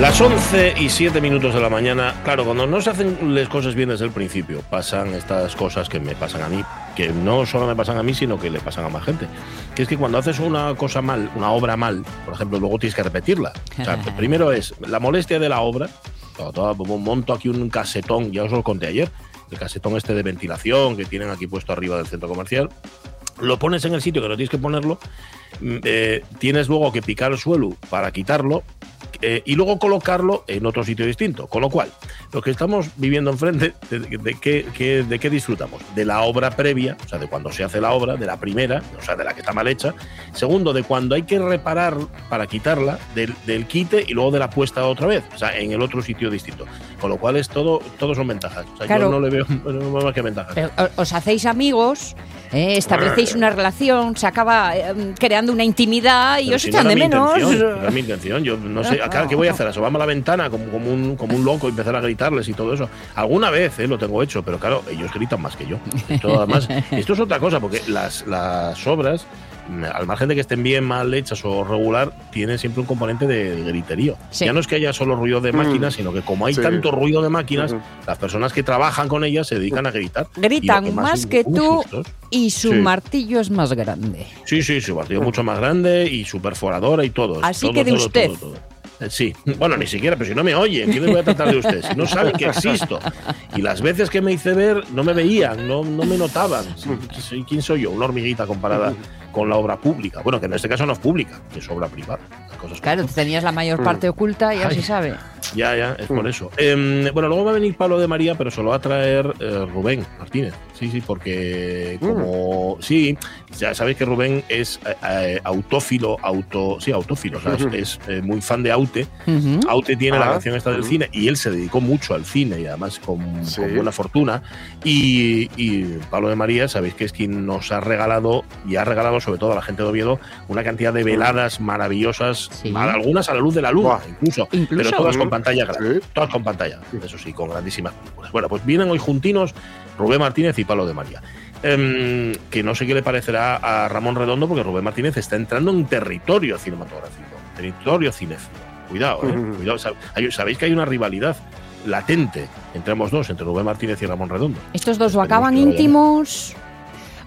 Las 11 y 7 minutos de la mañana, claro, cuando no se hacen las cosas bien desde el principio, pasan estas cosas que me pasan a mí, que no solo me pasan a mí, sino que le pasan a más gente. Que es que cuando haces una cosa mal, una obra mal, por ejemplo, luego tienes que repetirla. O sea, primero es la molestia de la obra, todo, monto aquí un casetón, ya os lo conté ayer, el casetón este de ventilación que tienen aquí puesto arriba del centro comercial, lo pones en el sitio que no tienes que ponerlo, mm, eh, tienes luego que picar el suelo para quitarlo eh, y luego colocarlo en otro sitio distinto. Con lo cual, lo que estamos viviendo enfrente, de, de, qué, ¿de qué disfrutamos? De la obra previa, o sea, de cuando se hace la obra, de la primera, o sea, de la que está mal hecha. Segundo, de cuando hay que reparar para quitarla, del, del quite y luego de la puesta otra vez, o sea, en el otro sitio distinto. Con lo cual, es todo, todo son ventajas. O sea, Claro. yo no le veo no más que ventajas. Pero, os hacéis amigos, eh, establecéis una relación, se acaba eh, creando una intimidad y Pero os si echan de menos. intención, no era mi intención. Yo no sé, acá, ¿qué voy a hacer? ¿Asomarme a la ventana como, como, un, como un loco y empezar a gritarles y todo eso? Alguna vez eh, lo tengo hecho, pero claro, ellos gritan más que yo. Esto, además, esto es otra cosa, porque las, las obras, mm, al margen de que estén bien, mal hechas o regular, tienen siempre un componente de griterío. Sí. Ya no es que haya solo ruido de máquinas, sino que como hay Sí. tanto ruido de máquinas, Ujú. las personas que trabajan con ellas se dedican a gritar. Gritan más es que tú sustos. y su Sí. martillo es más grande. Sí, sí, su partido mucho más grande y su perforadora y todo. Así Todo, que de todo, usted. todo, todo. Sí, bueno, ni siquiera, pero si no me oyen, ¿quién les voy a tratar de usted? Si no saben que existo. Y las veces que me hice ver, no me veían, no, no me notaban. ¿Quién soy yo? Una hormiguita comparada con la obra pública. Bueno, que en este caso no es pública, es obra privada. Las cosas como Claro, son. tenías la mayor parte oculta y así Ay. sabe. Ya, ya, es por eso. Em, bueno, luego va a venir Pablo de María, pero se lo va a traer eh, Rubén Martínez. Sí, sí, porque como. Sí, ya sabéis que Rubén es eh, eh, autófilo, auto. Sí, autófilo, sea, es- es, eh, muy fan de Aute. Ujú. Aute tiene la Ah, canción esta del cine y él se dedicó mucho al cine y además con, Sí. con buena fortuna. Y, y Pablo de María, sabéis que es quien nos ha regalado y ha regalado sobre todo a la gente de Oviedo una cantidad de veladas maravillosas, Sí. algunas a la luz de la luna, incluso, Incluso. pero todas con Ujú. pantalla grande. Sí. Todas con pantalla, eso sí, con grandísimas películas. Bueno, pues vienen hoy juntinos Rubén Martínez y Pablo de María. Em, que no sé qué le parecerá a Ramón Redondo, porque Rubén Martínez está entrando en territorio cinematográfico, territorio cinéfilo. Cuidado, ¿eh? Cuidado. Sab- hay- Sabéis que hay una rivalidad latente entre ambos dos, entre Rubén Martínez y Ramón Redondo. Estos dos o acaban íntimos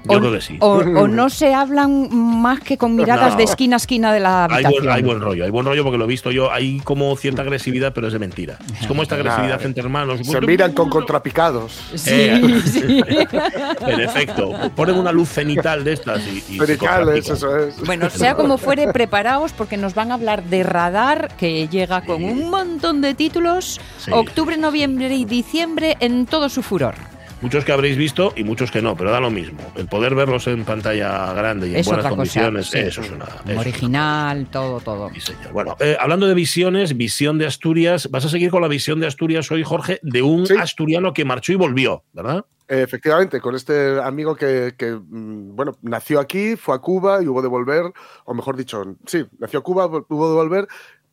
Yo o, creo que sí. o- o no se hablan más que con miradas No. de esquina a esquina de la Hay habitación. buen, hay buen rollo, hay buen rollo porque lo he visto yo. Hay como cierta agresividad, pero es de mentira. Es como esta agresividad entre hermanos. Se miran con contrapicados. Sí, Eh, sí. En efecto, ponen una luz cenital de estas y, y Pericales, eso es. Bueno, sea como fuere, preparaos porque nos van a hablar de Radar, que llega con Sí. un montón de títulos. Sí. Octubre, noviembre y diciembre en todo su furor. Muchos que habréis visto y muchos que no, pero da lo mismo. El poder verlos en pantalla grande y en buenas cosa, condiciones, sí. eso es una. eso es una Original, todo, todo. Sí, señor. Bueno, eh, hablando de visiones, visión de Asturias, vas a seguir con la visión de Asturias hoy, Jorge, de un Sí. asturiano que marchó y volvió, ¿verdad? Efectivamente, con este amigo que, que, mm, bueno, nació aquí, fue a Cuba y hubo de volver, o mejor dicho, sí, nació a Cuba, hubo de volver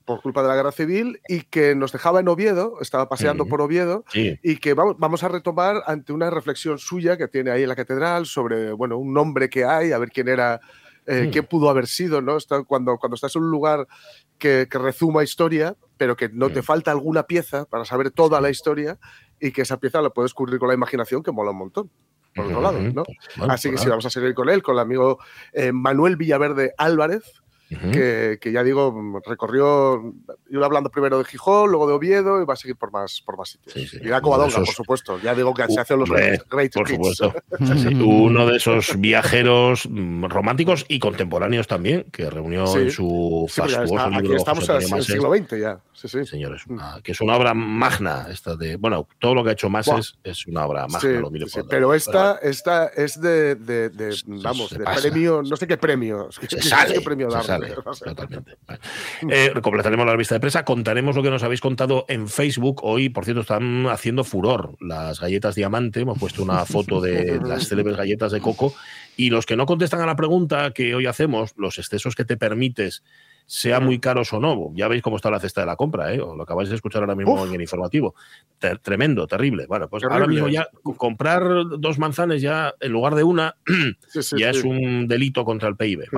por culpa de la guerra civil y que nos dejaba en Oviedo, estaba paseando por Oviedo Sí. y que vamos, vamos a retomar ante una reflexión suya que tiene ahí en la catedral sobre, bueno, un nombre que hay, a ver quién era, eh, Mm. quién pudo haber sido, ¿no? Está- cuando, cuando estás en un lugar que, que rezuma historia, pero que no te Mm. falta alguna pieza para saber toda la historia y que esa pieza la puedes cubrir con la imaginación, que mola un montón. Por otro lado. ¿no? Bueno, Así que sí, vamos a seguir con él, con el amigo eh, Manuel Villaverde Álvarez, Que, que ya digo, recorrió, iba hablando primero de Gijón, luego de Oviedo y va a seguir por más, por más sitios. Sí, sí. Y Uno Covadonga, esos- por supuesto. Ya digo que se hacen los Hombre, great Por hits. supuesto. Sí, uno de esos viajeros mm, románticos y contemporáneos también, que reunió en su fastuoso está- aquí estamos en el siglo XX ya. Sí, sí. Señores, Mm. una- que es una obra magna esta de. Bueno, todo lo que ha hecho Mases es una obra magna, lo pero esta, esta es de, de- de, Se- vamos, de pasa. premio, no sé qué premio. se sale, qué premio se totalmente. Eh, completaremos la revista de prensa, contaremos lo que nos habéis contado en Facebook. Hoy, por cierto, están haciendo furor las galletas diamante. Hemos puesto una foto de las célebres galletas de coco. Y los que no contestan a la pregunta que hoy hacemos, los excesos que te permites sea muy caros o no. Ya veis cómo está la cesta de la compra, ¿eh? lo acabáis de escuchar ahora mismo en el informativo. tremendo, terrible. Bueno, pues ahora mismo ya comprar dos manzanas ya en lugar de una ya es un delito contra el PIB. Eh,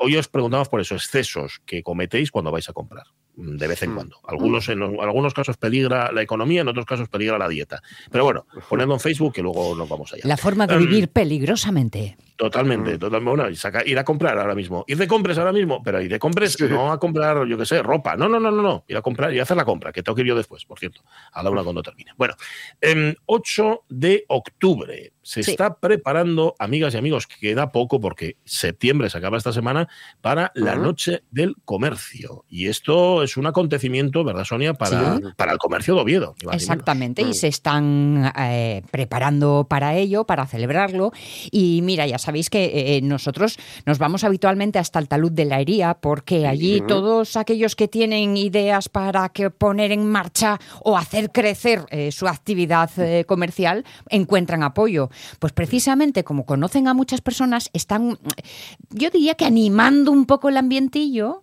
hoy os preguntamos por eso, excesos que cometéis cuando vais a comprar de vez en hmm. cuando. Algunos, en algunos casos peligra la economía, en otros casos peligra la dieta. Pero bueno, ponedlo en Facebook que luego nos vamos allá. La forma de vivir em, peligrosamente. Totalmente, totalmente. Bueno, ir a comprar ahora mismo. Ir de compres ahora mismo, pero ir de compres no a comprar, yo qué sé, ropa. No, no, no, no, no. Ir a comprar y hacer la compra, que tengo que ir yo después, por cierto, a la una cuando termine. Bueno, 8 em, de octubre se está preparando, amigas y amigos, que queda poco porque septiembre se acaba esta semana, para la noche del comercio. Y esto es un acontecimiento, ¿verdad, Sonia? Para, para el comercio de Oviedo. Exactamente, y mm. se están eh, preparando para ello, para celebrarlo. Y mira, ya sabéis que eh, eh, nosotros nos vamos habitualmente hasta el talud de la hería porque allí todos aquellos que tienen ideas para que poner en marcha o hacer crecer su actividad comercial encuentran apoyo. Pues precisamente como conocen a muchas personas, están, yo diría que animando un poco el ambientillo,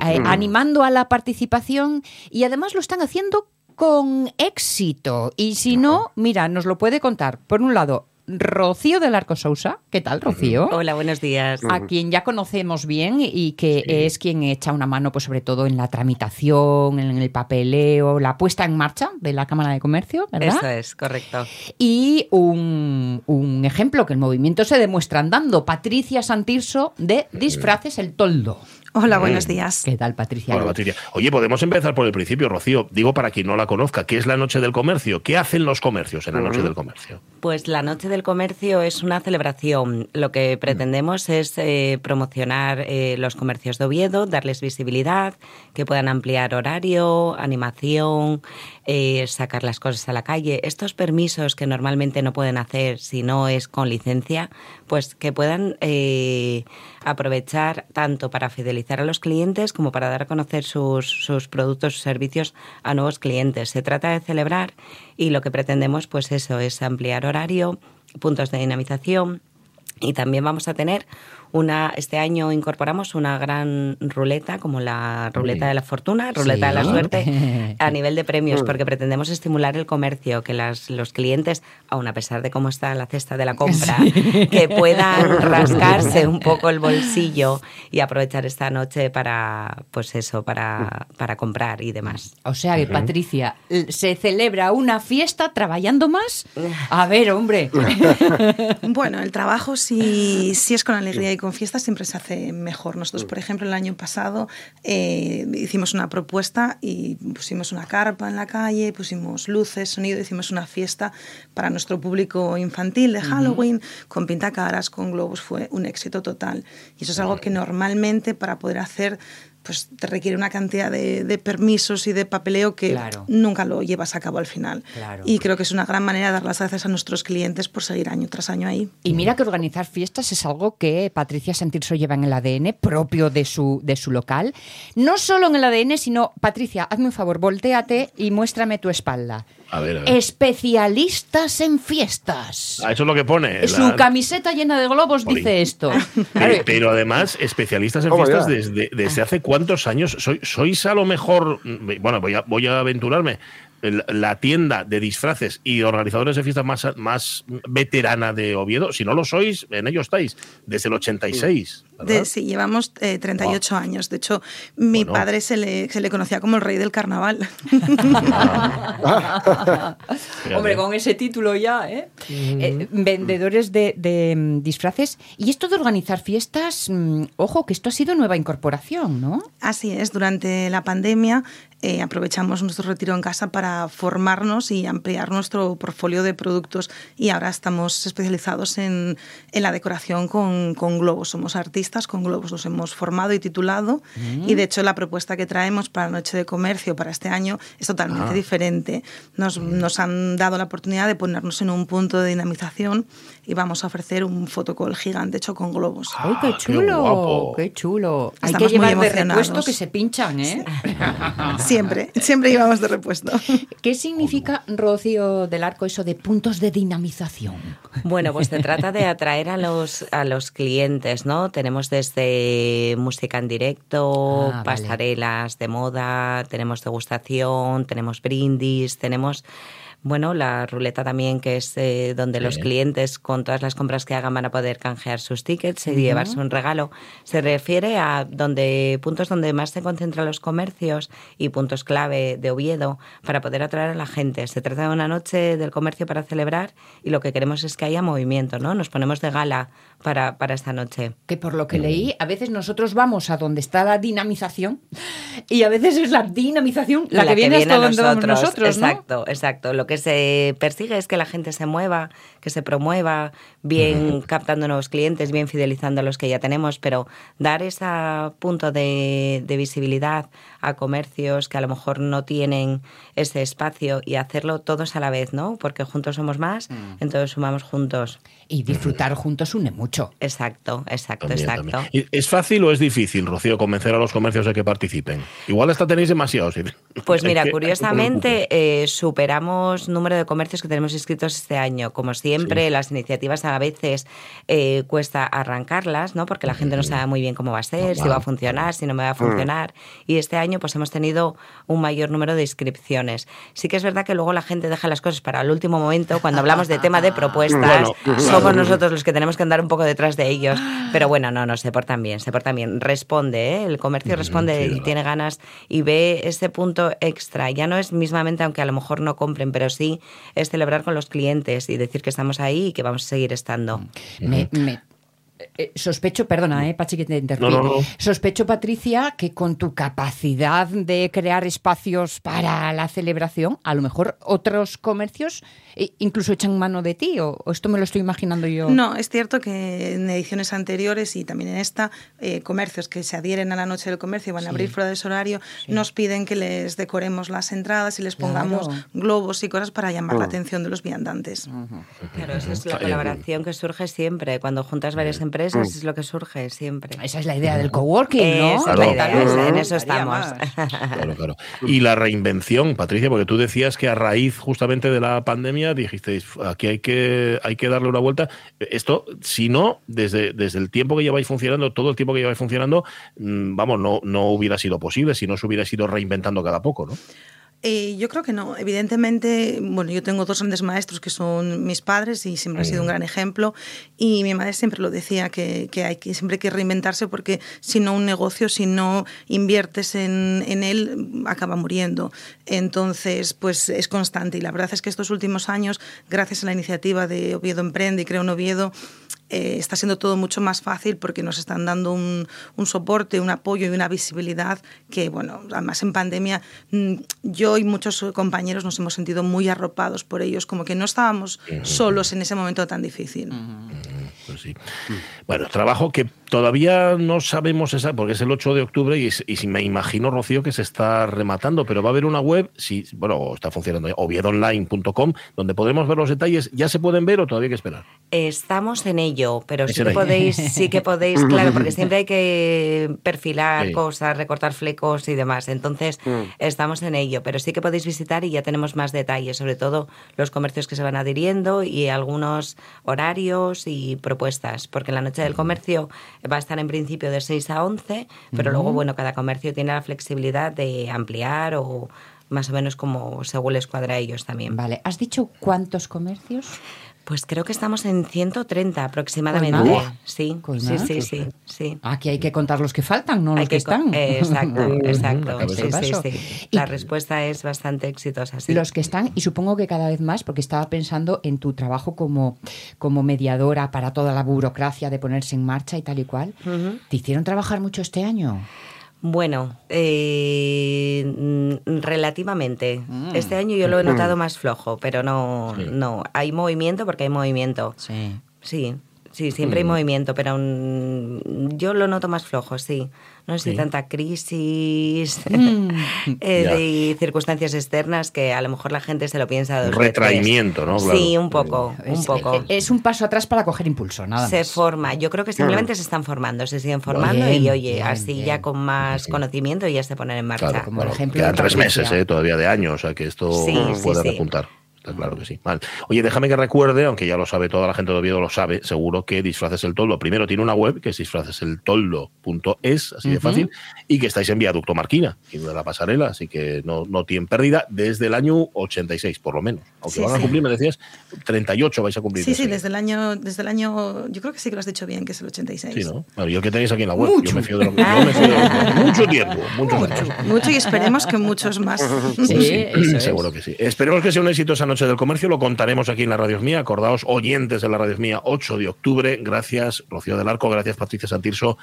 animando a la participación y además lo están haciendo con éxito. Y si no, mira, nos lo puede contar. Por un lado, Rocío del Arco Sousa. ¿Qué tal, Rocío? Hola, buenos días. A quien ya conocemos bien y que es quien echa una mano, pues sobre todo en la tramitación, en el papeleo, la puesta en marcha de la Cámara de Comercio, ¿verdad? Eso es, correcto. Y un, un ejemplo que el movimiento se demuestra andando, Patricia Santirso de Disfraces el Toldo. Hola, buenos días. ¿Qué tal, Patricia? Hola, Patricia. Oye, podemos empezar por el principio, Rocío. Digo para quien no la conozca, ¿qué es la Noche del Comercio? ¿Qué hacen los comercios en la Noche del Comercio? Pues la Noche del Comercio es una celebración. Lo que pretendemos es eh, promocionar eh, los comercios de Oviedo, darles visibilidad, que puedan ampliar horario, animación, eh, sacar las cosas a la calle. Estos permisos que normalmente no pueden hacer si no es con licencia, pues que puedan aprovechar tanto para fidelizar a los clientes como para dar a conocer sus, sus productos o servicios a nuevos clientes. Se trata de celebrar y lo que pretendemos pues eso es ampliar horario, puntos de dinamización y también vamos a tener una, este año incorporamos una gran ruleta, como la ruleta de la fortuna, ruleta de la suerte, a nivel de premios, mm. porque pretendemos estimular el comercio, que las, los clientes, aun a pesar de cómo está la cesta de la compra, que puedan rascarse un poco el bolsillo y aprovechar esta noche para, pues eso, para, para comprar y demás. O sea que, Patricia, ¿se celebra una fiesta trabajando más? A ver, hombre. bueno, el trabajo sí, sí es con alegría y con fiestas siempre se hace mejor. Nosotros, por ejemplo, el año pasado eh, hicimos una propuesta y pusimos una carpa en la calle, pusimos luces, sonido, hicimos una fiesta para nuestro público infantil de Halloween, con pintacaras, con globos, fue un éxito total. Y eso es algo que normalmente para poder hacer pues te requiere una cantidad de, permisos y de papeleo que nunca lo llevas a cabo al final. Y creo que es una gran manera de dar las gracias a nuestros clientes por seguir año tras año ahí. Y mira que organizar fiestas es algo que Patricia Santirso lleva en el ADN propio de su, de su local. No solo en el ADN, sino, Patricia, hazme un favor, volteate y muéstrame tu espalda. Especialistas en fiestas. Ah, eso es lo que pone. Su camiseta llena de globos dice esto. Pero, además, especialistas en fiestas desde, desde hace cuántos años. ¿Sois a lo mejor, bueno, voy a, voy a aventurarme, la tienda de disfraces y organizadores de fiestas más, más veterana de Oviedo. Si no lo sois, en ello estáis, desde el 86. Sí, llevamos 38 eh, años. De hecho, mi padre se le, se le, conocía como el rey del carnaval. Hombre, con ese título ya, ¿eh? eh vendedores de, de, mm, disfraces. Y esto de organizar fiestas, mm, ojo, que esto ha sido nueva incorporación, ¿no? Así es, durante la pandemia eh, aprovechamos nuestro retiro en casa para formarnos y ampliar nuestro portfolio de productos y ahora estamos especializados en, en la decoración con, con, globos. Somos artistas con globos. Los hemos formado y titulado y de hecho la propuesta que traemos para la Noche de Comercio para este año es totalmente Ah. diferente. Nos, nos han dado la oportunidad de ponernos en un punto de dinamización y vamos a ofrecer un fotocall gigante hecho con globos. ¡Ay, qué Ah, qué chulo! guapo. ¡Qué chulo! Hay Estamos que llevar de repuesto que se pinchan, ¿eh? Siempre, siempre llevamos de repuesto. ¿Qué significa, Rocío del Arco, eso de puntos de dinamización? Bueno, pues se trata de atraer a los, a los clientes, ¿no? Tenemos desde música en directo, Ah, vale. pasarelas de moda, tenemos degustación, tenemos brindis, tenemos, bueno, la ruleta también, que es eh, donde los clientes con todas las compras que hagan van a poder canjear sus tickets y llevarse un regalo. Se refiere a donde puntos donde más se concentran los comercios y puntos clave de Oviedo para poder atraer a la gente. Se trata de una noche del comercio para celebrar y lo que queremos es que haya movimiento, ¿no? Nos ponemos de gala para, para esta noche. Que por lo que leí, a veces nosotros vamos a donde está la dinamización y a veces es la dinamización la, que, viene hasta a donde vamos nosotros, ¿no? Exacto, exacto. Lo que se persigue es que la gente se mueva, que se promueva, bien captando nuevos clientes, bien fidelizando a los que ya tenemos, pero dar ese punto de, de visibilidad a comercios que a lo mejor no tienen ese espacio y hacerlo todos a la vez, ¿no? Porque juntos somos más, entonces sumamos juntos. Y disfrutar juntos une mucho. Exacto, exacto, También, exacto. también. ¿Y ¿Es fácil o es difícil, Rocío, convencer a los comercios de que participen? Igual hasta tenéis demasiados. Pues mira, que- curiosamente eh, superamos número de comercios que tenemos inscritos este año. Como siempre, las iniciativas a veces eh, cuesta arrancarlas, ¿no? Porque la gente no sabe muy bien cómo va a ser, si va a funcionar, si no me va a funcionar. Y este año pues hemos tenido un mayor número de inscripciones. Sí que es verdad que luego la gente deja las cosas para el último momento. Cuando hablamos de tema de propuestas, Bueno, claro. somos nosotros los que tenemos que andar un poco detrás de ellos. Pero bueno, no, no, se portan bien, se portan bien. Responde, ¿eh? El comercio responde sí, y tiene ganas y ve ese punto extra. Ya no es mismamente, aunque a lo mejor no compren, pero sí es celebrar con los clientes y decir que estamos ahí y que vamos a seguir estando. Me, me- eh, sospecho, perdona, eh, Pachi, que te interrumpí. No, no, no. Sospecho, Patricia, que con tu capacidad de crear espacios para la celebración, a lo mejor otros comercios eh, incluso echan mano de ti, o, o esto me lo estoy imaginando yo. No, es cierto que en ediciones anteriores y también en esta, eh, comercios que se adhieren a la noche del comercio y van a abrir fuera de ese horario, nos piden que les decoremos las entradas y les pongamos Claro. globos y cosas para llamar la atención de los viandantes. Claro, esa es la colaboración que surge siempre. Cuando juntas varias empresas es lo que surge siempre. Esa es la idea del coworking, ¿no? Esa es la idea, Faltaría en eso estamos. más. Claro, claro. Y la reinvención, Patricia, porque tú decías que a raíz justamente de la pandemia dijisteis, aquí hay que, hay que darle una vuelta. Esto, si no, desde, desde el tiempo que lleváis funcionando, todo el tiempo que lleváis funcionando, mm, vamos, no, no hubiera sido posible si no se hubiera ido reinventando cada poco, ¿no? Eh, yo creo que no. Evidentemente, bueno, yo tengo dos grandes maestros que son mis padres y siempre ha sido un gran ejemplo. Y mi madre siempre lo decía, que, que hay que siempre hay que reinventarse porque si no un negocio, si no inviertes en, en él, acaba muriendo. Entonces, pues es constante. Y la verdad es que estos últimos años, gracias a la iniciativa de Oviedo Emprende y Creo en Oviedo, eh, está siendo todo mucho más fácil porque nos están dando un, un soporte, un apoyo y una visibilidad que, bueno, además en pandemia mm, yo y muchos compañeros nos hemos sentido muy arropados por ellos, como que no estábamos solos en ese momento tan difícil. Pues sí. Bueno, trabajo que todavía no sabemos esa, porque es el 8 de octubre y, y si me imagino, Rocío, que se está rematando, pero va a haber una web, si, bueno, está funcionando, ya, oviedoonline.com, donde podremos ver los detalles. ¿Ya se pueden ver o todavía hay que esperar? Estamos en ello, pero sí que podéis, sí que podéis, claro, porque siempre hay que perfilar Sí. cosas, recortar flecos y demás. Entonces, estamos en ello, pero sí que podéis visitar y ya tenemos más detalles, sobre todo los comercios que se van adhiriendo y algunos horarios y propuestas, porque la noche del comercio va a estar en principio de 6 a 11, pero luego, bueno, cada comercio tiene la flexibilidad de ampliar o más o menos como según les cuadra a ellos también. Vale, ¿has dicho cuántos comercios? Pues creo que estamos en 130 aproximadamente. Sí, sí, sí, sí, sí. Aquí hay que contar los que faltan, no Hay los que, están. eh, exacto, exacto. Sí, sí, sí. La respuesta es bastante exitosa, sí. Los que están, y supongo que cada vez más, porque estaba pensando en tu trabajo como, como mediadora para toda la burocracia de ponerse en marcha y tal y cual. ¿Te hicieron trabajar mucho este año? Bueno, eh, mm, relativamente. Este año yo lo he notado más flojo, pero no, no. Hay movimiento porque hay movimiento. Sí. Sí, Sí, siempre hay Mm. movimiento, pero yo lo noto más flojo, sí. No sé Sí. tanta crisis Mm. eh, de circunstancias externas que a lo mejor la gente se lo piensa dos Retraimiento, ¿no? Claro. Sí, un poco, un Es, poco. es un paso atrás para coger impulso, nada se más. forma. Yo creo que simplemente se están formando, se siguen formando Bien, y oye, bien, así bien. ya con más conocimiento ya se ponen en marcha. Claro, Como el claro. ejemplo Quedan tres meses eh, todavía de años, o sea que esto Sí, sí, puede sí. repuntar. Está claro que sí. Vale. Oye, déjame que recuerde, aunque ya lo sabe toda la gente de Oviedo, lo sabe, seguro que Disfraces el Toldo primero tiene una web que es disfraceseltoldo.es, así de Ujú. fácil, y que estáis en Viaducto Marquina, y de la pasarela, así que no, no tienen pérdida desde el año 86, por lo menos. Aunque Sí, van a cumplir, me decías, 38 vais a cumplir. Sí, de sí, desde el año, desde el año, yo creo que sí que lo has dicho bien, que es el 86. Sí, ¿no? Bueno, y el que tenéis aquí en la web, yo me fío de lo que yo me fío de lo que- mucho tiempo, muchos años. Mucho y esperemos que muchos más. Sí, eso es. Seguro que sí. Esperemos que sea un éxito esa noche del comercio. Lo contaremos aquí en la Radio Mía. Acordaos, oyentes de la Radio Mía, 8 de octubre. Gracias, Rocío del Arco. Gracias, Patricia Santirso,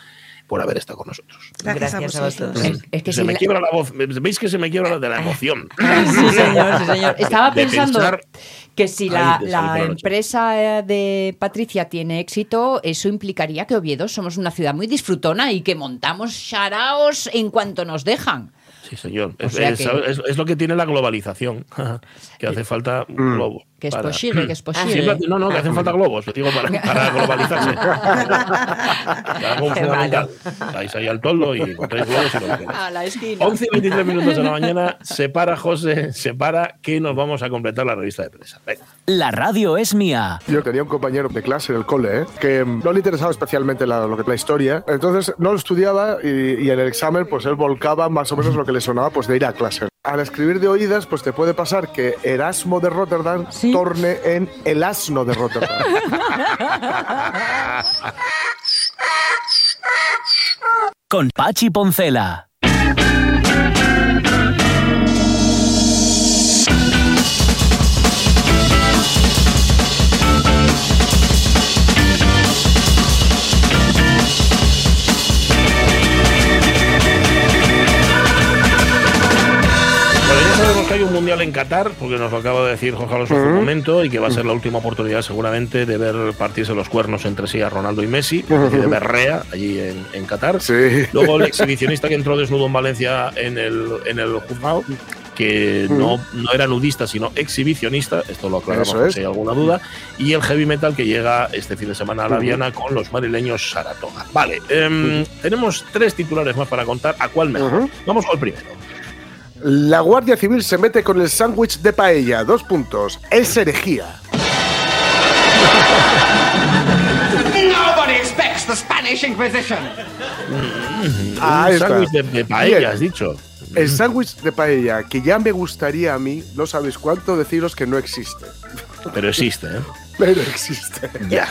por haber estado con nosotros. Gracias, Gracias a a vosotros. Es que se me la- quiebra la voz. ¿Veis que se me quiebra la de la emoción? Sí, señor, sí, señor. Estaba De pensando pensar- que si la, Ay, de salir la empresa eh, de Patricia tiene éxito, eso implicaría que Oviedo somos una ciudad muy disfrutona y que montamos sharaos en cuanto nos dejan. Sí, señor. O Es, sea es- que- es- es lo que tiene la globalización. que hace falta un globo. Que es para- posible, que es posible. Siempre- no, no, que hacen falta globos, digo, para, para globalizarse. Para algo Qué fundamental. Vais ahí al toldo y encontráis globos y lo que. A la esquina. 11 y 23 minutos de la mañana, se para José, se para que nos vamos a completar la revista de prensa. Venga. La radio es mía. Yo tenía un compañero de clase en el cole ¿eh? que mm, no le interesaba especialmente la, lo que, la historia, entonces no lo estudiaba y, y en el examen pues él volcaba más o menos lo que le sonaba pues de ir a clase. Al escribir de oídas pues te puede pasar que Erasmo de Rotterdam torne en el asno de Rotterdam. Con Pachi Poncela. Mundial en Qatar, porque nos lo acaba de decir Jorge Alonso hace un momento, y que va a ser la última oportunidad seguramente de ver partirse los cuernos entre sí a Ronaldo y Messi, es decir, de berrea allí en, en Qatar. Sí. Luego el exhibicionista que entró desnudo en Valencia en el, en el juzgado, que no, no era nudista, sino exhibicionista, esto lo aclaramos es. si hay alguna duda, y el heavy metal que llega este fin de semana a la Viana con los madrileños Saratoga. Vale, em, tenemos tres titulares más para contar, ¿a cuál mejor? Vamos con el primero. La Guardia Civil se mete con el sándwich de paella. Dos puntos. Es herejía. Nobody expects the Spanish Inquisition. Ahí un está. sándwich de, de paella, Bien. has dicho. El sándwich de paella, que ya me gustaría a mí, no sabéis cuánto, deciros que no existe. Pero existe, ¿eh? Pero existe. Ya.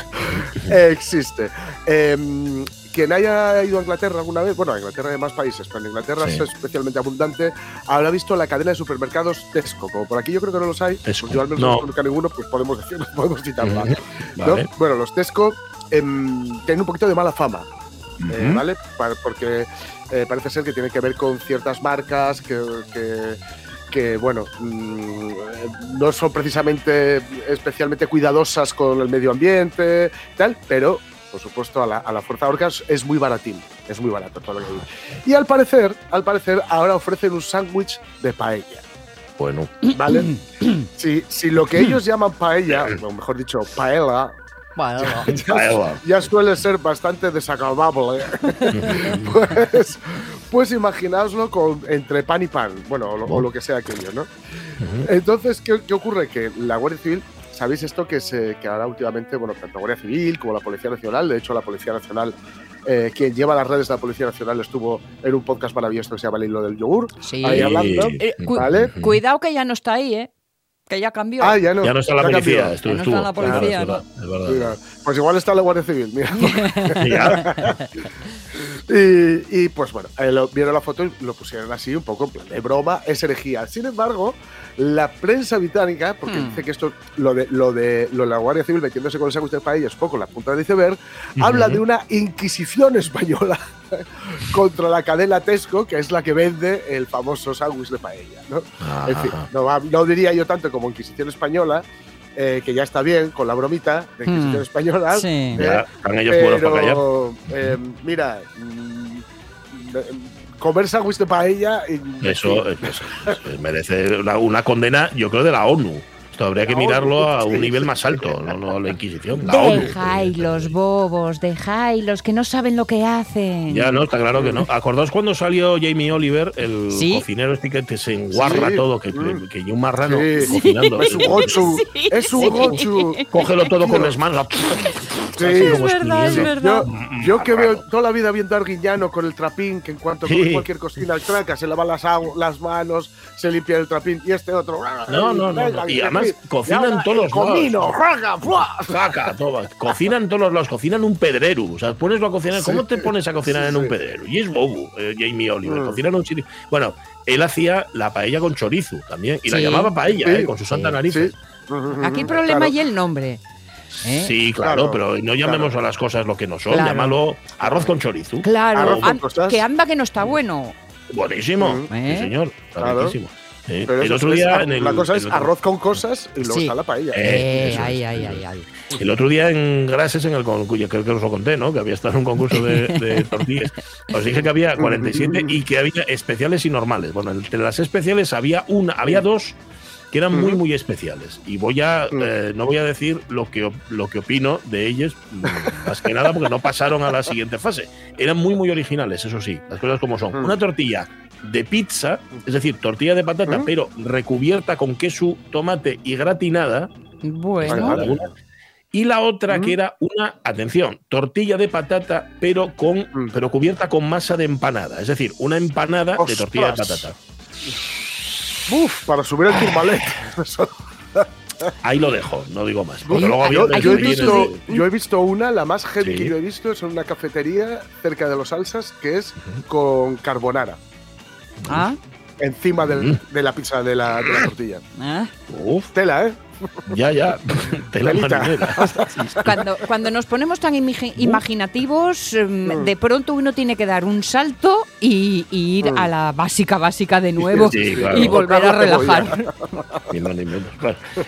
existe. Em, quien haya ido a Inglaterra alguna vez, bueno, a Inglaterra hay más países, pero en Inglaterra Sí. es especialmente abundante, habrá visto la cadena de supermercados Tesco. Como por aquí yo creo que no los hay, pues yo al menos No. no conozco ninguno, pues podemos decirlo, podemos citarla. ¿no? Vale. Bueno, los Tesco em, tienen un poquito de mala fama. eh, Ujú. ¿Vale? Pa- Porque eh, parece ser que tiene que ver con ciertas marcas que, que- que, bueno, mm, eh, no son precisamente especialmente cuidadosas con el medio ambiente, tal, pero por supuesto a la, a la fuerza Orcas es muy baratín, es muy barato todo lo que hay. Y al parecer, al parecer ahora ofrecen un sándwich de paella. Bueno, ¿Vale? si, si lo que ellos llaman paella, o mejor dicho, paella, Bueno, ya, Paella. ya suele ser bastante desagradable. pues, pues imaginaoslo con, entre pan y pan, bueno, o lo, o lo que sea aquello, ¿no? Entonces, ¿qué, qué ocurre? Que la Guardia Civil, ¿sabéis esto que, se, que ahora últimamente, bueno, tanto la Guardia Civil como la Policía Nacional, de hecho la Policía Nacional, eh, quien lleva las redes de la Policía Nacional estuvo en un podcast maravilloso que se llama El hilo del yogur, sí. ahí hablando, Eh, cu- ¿vale? Cuidado que ya no está ahí, ¿eh? Que ya cambió. Ah, ya no. ya no está la ya policía, estuvo, Ya no está la policía, Claro, es verdad, es Mira, verdad. pues igual está la Guardia Civil, mira. Y, y, pues bueno, lo- vieron la foto y lo pusieron así, un poco en plan de broma, es herejía. Sin embargo, la prensa británica, porque Hmm. dice que esto, lo de, lo de, lo de la Guardia Civil metiéndose con el sándwich de paella es poco la punta del iceberg, habla de una inquisición española contra la cadena Tesco, que es la que vende el famoso sándwich de paella. ¿no? En fin, Ajá. no, no diría yo tanto como inquisición española, eh, que ya está bien con la bromita de Inquisición Hmm. Española. Sí. eh, Ya, están ellos puros para callar. pero, eh, mira, mm, comer sándwich de paella. y- Eso, eso- eso merece una, una condena, yo creo, de la ONU. Esto habría que mirarlo a un nivel más alto, no, no la Inquisición. La ONU. Dejáis los bobos, dejáis los que no saben lo que hacen. Ya, no, está claro que no. ¿Acordaos cuando salió Jamie Oliver, el Sí. cocinero este que te se enguarra Sí. todo, que, Mm. que, que un marrano Sí. cocinando? Es un gochu, es un gochu. Cógelo todo con las manos. Sí, es verdad, es verdad. Yo, yo que veo toda la vida viendo a Arguiñano con el trapín, que en cuanto Sí. come cualquier cocina traca, se lava las, las manos, se limpia el trapín, y este otro. No, no, no, no. Y además cocinan ahora todos los comino, ¡fua! Saca, toma. Cocinan todos los lados, cocinan un pedrero. O sea, poneslo a cocinar. ¿Cómo te pones a cocinar Sí, en un sí. pedrero? Y es bobo, eh, Jamie Oliver. Mm. Cocinan en un sitio. Bueno, él hacía la paella con chorizo también. Y la llamaba paella, Sí. eh, con sus santas Sí. narices. Sí. Aquí el problema Claro. y el nombre. ¿eh? Sí, claro, Claro, pero no llamemos claro. a las cosas lo que no son. Claro. Llámalo arroz con chorizo. Claro, con an- cosas. que anda que no está bueno. Buenísimo. Mm. ¿Eh? Sí, señor. Está Pero el otro es- día en el, la cosa es arroz con cosas y luego Sí. está la paella. Eh, Eh. El otro día en Grases, en el concurso, creo que os lo conté, ¿no? Que había estado en un concurso de, de tortillas. Os dije que había 47 y que había especiales y normales. Bueno, entre las especiales había una, había dos que eran muy, muy especiales. Y voy a, Mm. eh, no voy a decir lo que, lo que opino de ellos, mm, más que nada porque no pasaron a la siguiente fase. Eran muy, muy originales, eso sí, las cosas como son. Mm. Una tortilla de pizza, es decir, tortilla de patata, Mm. pero recubierta con queso, tomate y gratinada. Bueno. Y la otra Mm. que era una, atención, tortilla de patata, pero con, pero cubierta con masa de empanada. Es decir, una empanada de tortilla de patata. Uf, para subir el turmalet. Ahí lo dejo, no digo más. Porque luego yo, he visto, de- yo he visto una, la más heavy Sí. que yo he visto es en una cafetería cerca de los Salsas, que es con carbonara ah, encima del- Mm. de la pizza de la, de la tortilla. ah. Uf, Tela, ¿eh? ya, ya. Tela Telita. marinera. Cuando, cuando nos ponemos tan imagi- imaginativos, em, Mm. de pronto uno tiene que dar un salto y, y ir Mm. a la básica básica de nuevo Sí, claro. y volver a relajar. Ni más ni menos.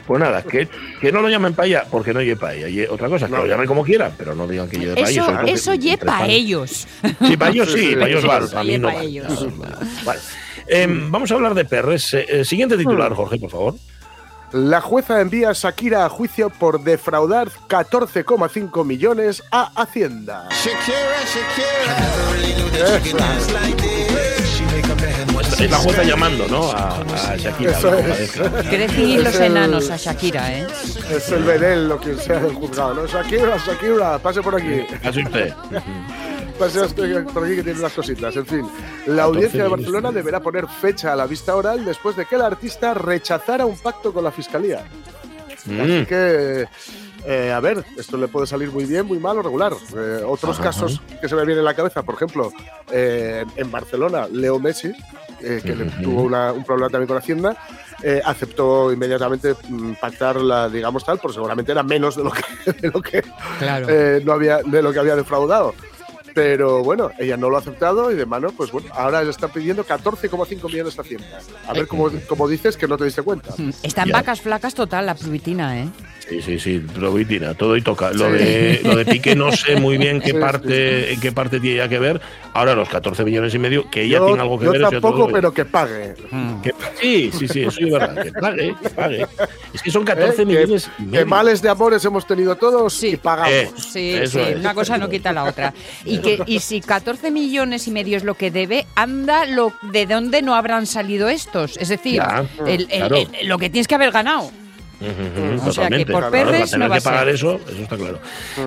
Pues nada, que, que no lo llamen paella, porque no lleve paella. Y otra cosa, que No. lo llamen como quieran, pero no digan que lleve paella. Eso, eso pan. ellos. Sí, para ellos Sí, para ellos vale, eso, para mí no vale. vamos a hablar de perres. Eh, eh, siguiente titular, Jorge, por favor. La jueza envía a Shakira a juicio por defraudar 14,5 millones a Hacienda. Es la jueza llamando, ¿no? A, a Shakira. Eso es. Crecen los Es el- enanos a Shakira, ¿eh? Es el Bedel lo que sea del juzgado, ¿no? Shakira, Shakira, pase por aquí. Hace usted. Pase por aquí que tiene unas cositas. En fin, la audiencia de Barcelona deberá poner fecha a la vista oral después de que el artista rechazara un pacto con la fiscalía. Así Mm. que, eh, a ver, esto le puede salir muy bien, muy mal o regular. Eh, otros Ajá. casos que se me vienen en la cabeza, por ejemplo, eh, en Barcelona, Leo Messi, eh, que tuvo una- un problema también con Hacienda, eh, aceptó inmediatamente mm, pactar la, digamos tal, porque seguramente era menos de lo que, de lo que Claro. eh, no había, de lo que había defraudado. Pero bueno, ella no lo ha aceptado y de mano, pues bueno, ahora le está pidiendo 14,5 millones a Hacienda. A ver cómo, cómo dices que no te diste cuenta. Está en vacas flacas total la pluvitina, ¿eh? Sí, sí, sí, probitina, todo y toca. Lo, Sí. de, lo de Piqué no sé muy bien qué Sí, parte, en qué parte tiene ya que ver. Ahora los 14 millones y medio, que ella Yo, tiene algo que yo ver. lo tampoco, pero que pague. Mm. Que- sí, sí, sí, eso es verdad. Que pague, que pague. Es que son 14 ¿eh? Que- millones y Que, medio. males de amores hemos tenido todos Sí. y pagamos. Eh, Sí, Eso sí, es. una cosa no quita la otra. Y que y si 14 millones y medio es lo que debe, anda lo de dónde no habrán salido estos. Es decir, Ya, el- el- claro. el- lo que tienes que haber ganado. Ujú, ujú, O sea que totalmente. por Claro, perres para tener no va que a ser. pagar eso, eso está claro.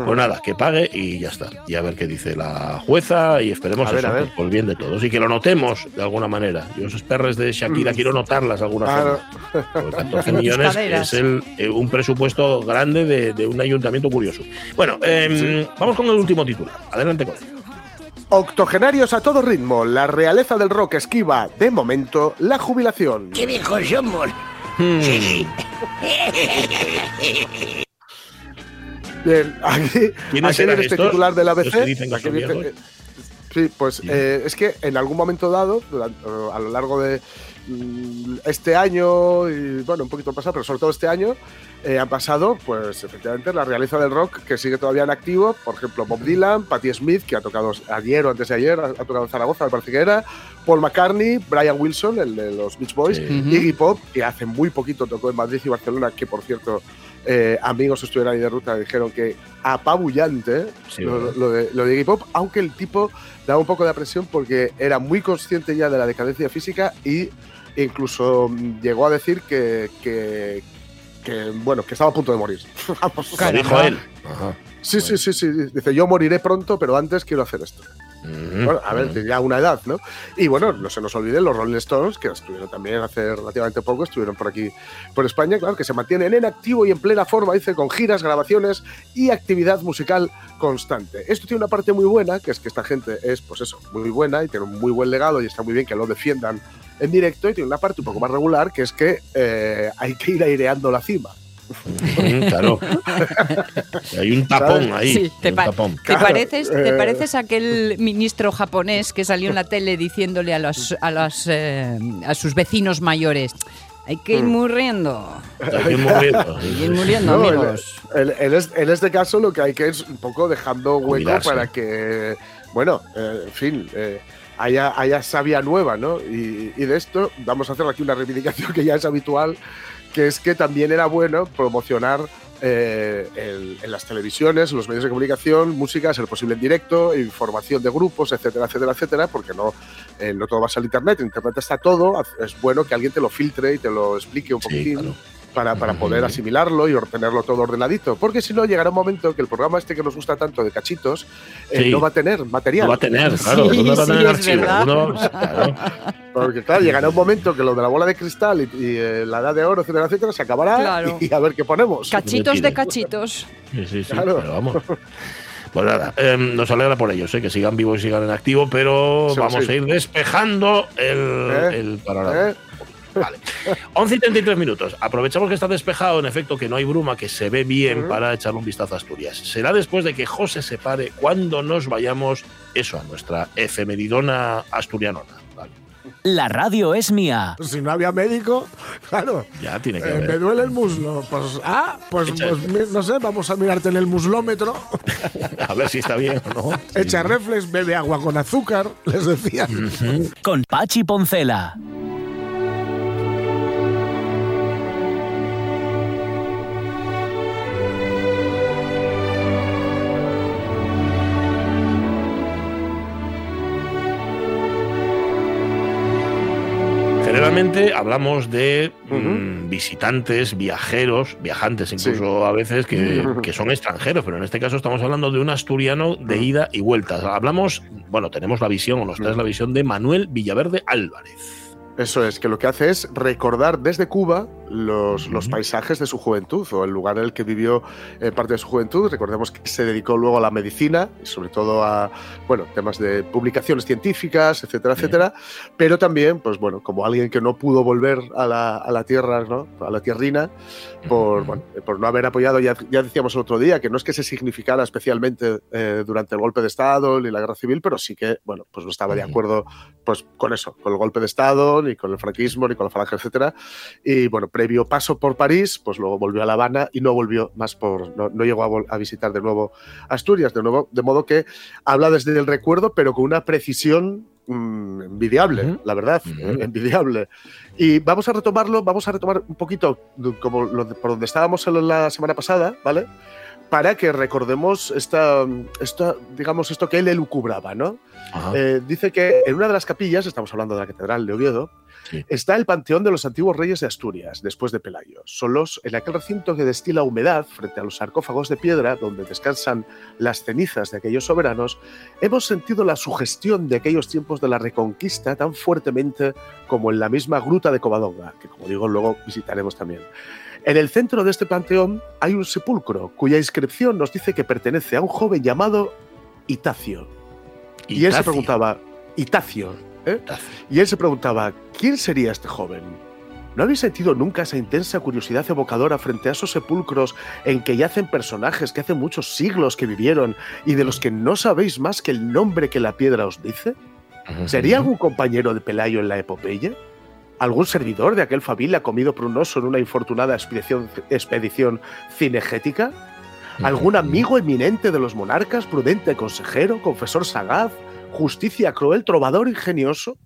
Pues nada, que pague y ya está. Y a ver qué dice la jueza y esperemos A ver, eso, a ver. pues, por el bien de todos. Y que lo notemos de alguna manera. Yo esos perres de Shakira quiero notarlas de alguna Claro. forma. Porque 14 En tus millones es el, eh, un presupuesto grande de, de un ayuntamiento curioso. Bueno, em, vamos con el último titular. Adelante con él. Octogenarios a todo ritmo. La realeza del rock esquiva, de momento, la jubilación. ¡Qué viejos somos! Hmm, Bien, aquí, ¿Quiénes aquí viene este titular del ABC. que dicen que viejos. Sí, pues eh, es que en algún momento dado, durante- a lo largo de mm, este año y bueno, un poquito pasado, pero sobre todo este año, eh, han pasado, pues efectivamente, la realeza del rock que sigue todavía en activo. Por ejemplo, Bob Dylan, Patti Smith, que ha tocado ayer o antes de ayer, ha, ha tocado en Zaragoza, me parece que era, Paul McCartney, Brian Wilson, el de los Beach Boys, Sí. Iggy Pop, que hace muy poquito tocó en Madrid y Barcelona, que por cierto, eh, amigos estuvieron ahí de ruta dijeron que apabullante Sí, lo, lo de, lo de Iggy Pop, aunque el tipo daba un poco de presión porque era muy consciente ya de la decadencia física y incluso mm, llegó a decir que, que, que, bueno, que estaba a punto de morir. Vamos. Dijo él. Ajá. Sí, sí, sí, sí. Dice, yo moriré pronto, pero antes quiero hacer esto. Bueno, a ver, ya una edad, ¿no? Y bueno, no se nos olviden los Rolling Stones, que estuvieron también hace relativamente poco, estuvieron por aquí, por España, claro, que se mantienen en activo y en plena forma, dice, con giras, grabaciones y actividad musical constante. Esto tiene una parte muy buena, que es que esta gente es, pues eso, muy buena y tiene un muy buen legado y está muy bien que lo defiendan en directo, y tiene una parte un poco más regular, que es que eh, hay que ir aireando la cima. Claro. Hay un tapón ahí. Sí, te, un pa- tapón. te Claro, pareces, te eh. pareces a aquel ministro japonés que salió en la tele diciéndole a, los, a, las, eh, a sus vecinos mayores, hay que ir Mm. muriendo, Hay que ir muriendo. hay que ir muriendo, No, amigos. En, en es- en este caso lo que hay que es un poco dejando hueco para que, bueno, eh, en fin, eh, haya, haya savia nueva, ¿no? Y, y de esto vamos a hacer aquí una reivindicación que ya es habitual, que es que también era bueno promocionar eh, el- en las televisiones, en los medios de comunicación, música, ser posible en directo, información de grupos, etcétera, etcétera, etcétera, porque no, eh, no todo va a ser internet, en internet está todo, es bueno que alguien te lo filtre y te lo explique un Sí, poquitín claro. Para, para poder asimilarlo y tenerlo todo ordenadito. Porque si no, llegará un momento que el programa este que nos gusta tanto de cachitos eh, Sí. no va a tener material. Lo va a tener, claro. Sí, ¿Dónde va a sí, tener es archivo? verdad. ¿Dónde va- claro. Porque claro, llegará un momento que lo de la bola de cristal y, y, eh, la edad de oro, etcétera, etcétera, se acabará Claro. y, a ver qué ponemos. Cachitos de cachitos. Sí, sí, sí. Claro. Pero vamos. Pues nada, eh, nos alegra por ellos, eh, que sigan vivos y sigan en activo, pero Sí, vamos sí. a ir despejando el, ¿Eh? el panorama. Vale. 11 y 33 minutos. Aprovechamos que está despejado, en efecto, que no hay bruma, que se ve bien para echarle un vistazo a Asturias. Será después de que José se pare cuando nos vayamos, eso, a nuestra efemeridona asturianona. Vale. La radio es mía. Si no había médico, claro. Ya tiene que eh, me haber. duele el muslo. Pues, ah, pues, pues, no sé, vamos a mirarte en el muslómetro. A ver si está bien o no. Echa reflex, bebe agua con azúcar, les decía. Con Pachi Poncela. Hablamos de mm, visitantes, viajeros, viajantes incluso a veces que, que son extranjeros, pero en este caso estamos hablando de un asturiano de ida y vuelta. Hablamos, bueno, tenemos la visión, o nos traes la visión de Manuel Villaverde Álvarez. Eso es, que lo que hace es recordar desde Cuba los, los paisajes de su juventud o el lugar en el que vivió eh, parte de su juventud. Recordemos que se dedicó luego a la medicina y sobre todo a bueno, temas de publicaciones científicas, etcétera, Sí. etcétera. Pero también, pues bueno, como alguien que no pudo volver a la, a la tierra, ¿no? a la tierrina, por, bueno, por no haber apoyado, ya, ya decíamos el otro día, que no es que se significara especialmente eh, durante el golpe de Estado ni la guerra civil, pero sí que, bueno, pues no estaba de acuerdo pues, con eso, con el golpe de Estado, ni con el franquismo, ni con la falange, etcétera. Y bueno, previo paso por París, pues luego volvió a La Habana y no volvió más por, no, no llegó a, a visitar de nuevo Asturias, de nuevo, de modo que habla desde el recuerdo, pero con una precisión mm, envidiable, Ujú. la verdad, Ujú. eh, envidiable. Y vamos a retomarlo, vamos a retomar un poquito de- como lo por donde estábamos la semana pasada, ¿vale? Para que recordemos esta, esta, digamos, esto que él elucubraba, ¿no? Eh, dice que en una de las capillas, estamos hablando de la Catedral de Oviedo, Sí. está el panteón de los antiguos reyes de Asturias, después de Pelayo. Solos en aquel recinto que destila humedad frente a los sarcófagos de piedra donde descansan las cenizas de aquellos soberanos, hemos sentido la sugestión de aquellos tiempos de la Reconquista tan fuertemente como en la misma gruta de Covadonga, que como digo luego visitaremos también. En el centro de este panteón hay un sepulcro cuya inscripción nos dice que pertenece a un joven llamado Itacio. Y él se preguntaba, Itacio, ¿eh? Itacio. Y él se preguntaba, ¿quién sería este joven? ¿No habéis sentido nunca esa intensa curiosidad evocadora frente a esos sepulcros en que yacen personajes que hace muchos siglos que vivieron y de los que no sabéis más que el nombre que la piedra os dice? ¿Sería algún compañero de Pelayo en la epopeya? ¿Algún servidor de aquel familia comido por un oso en una infortunada expedición, expedición cinegética? ¿Algún amigo eminente de los monarcas, prudente consejero, confesor sagaz, justicia cruel, trovador ingenioso?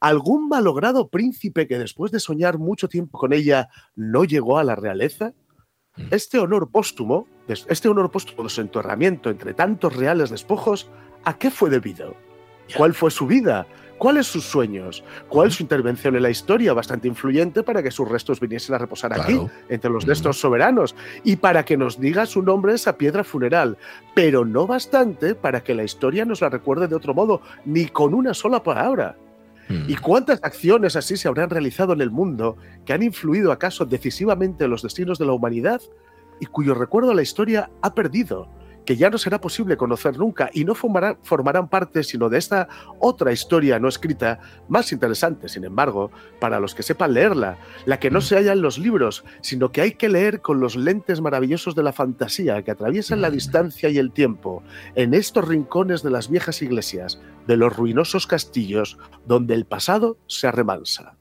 ¿Algún malogrado príncipe que después de soñar mucho tiempo con ella no llegó a la realeza? Este honor póstumo, este honor póstumo de su enterramiento entre tantos reales despojos, ¿a qué fue debido? ¿Cuál fue su vida? ¿Cuáles sus sueños? ¿Cuál su intervención en la historia bastante influyente para que sus restos viniesen a reposar aquí, entre los de estos soberanos, y para que nos diga su nombre esa piedra funeral? Pero no bastante para que la historia nos la recuerde de otro modo, ni con una sola palabra. Mm. ¿Y cuántas acciones así se habrán realizado en el mundo que han influido acaso decisivamente en los destinos de la humanidad y cuyo recuerdo la historia ha perdido, que ya no será posible conocer nunca y no formarán, formarán parte sino de esta otra historia no escrita, más interesante, sin embargo, para los que sepan leerla, la que no se halla en los libros, sino que hay que leer con los lentes maravillosos de la fantasía que atraviesan la distancia y el tiempo, en estos rincones de las viejas iglesias, de los ruinosos castillos, donde el pasado se arremansa.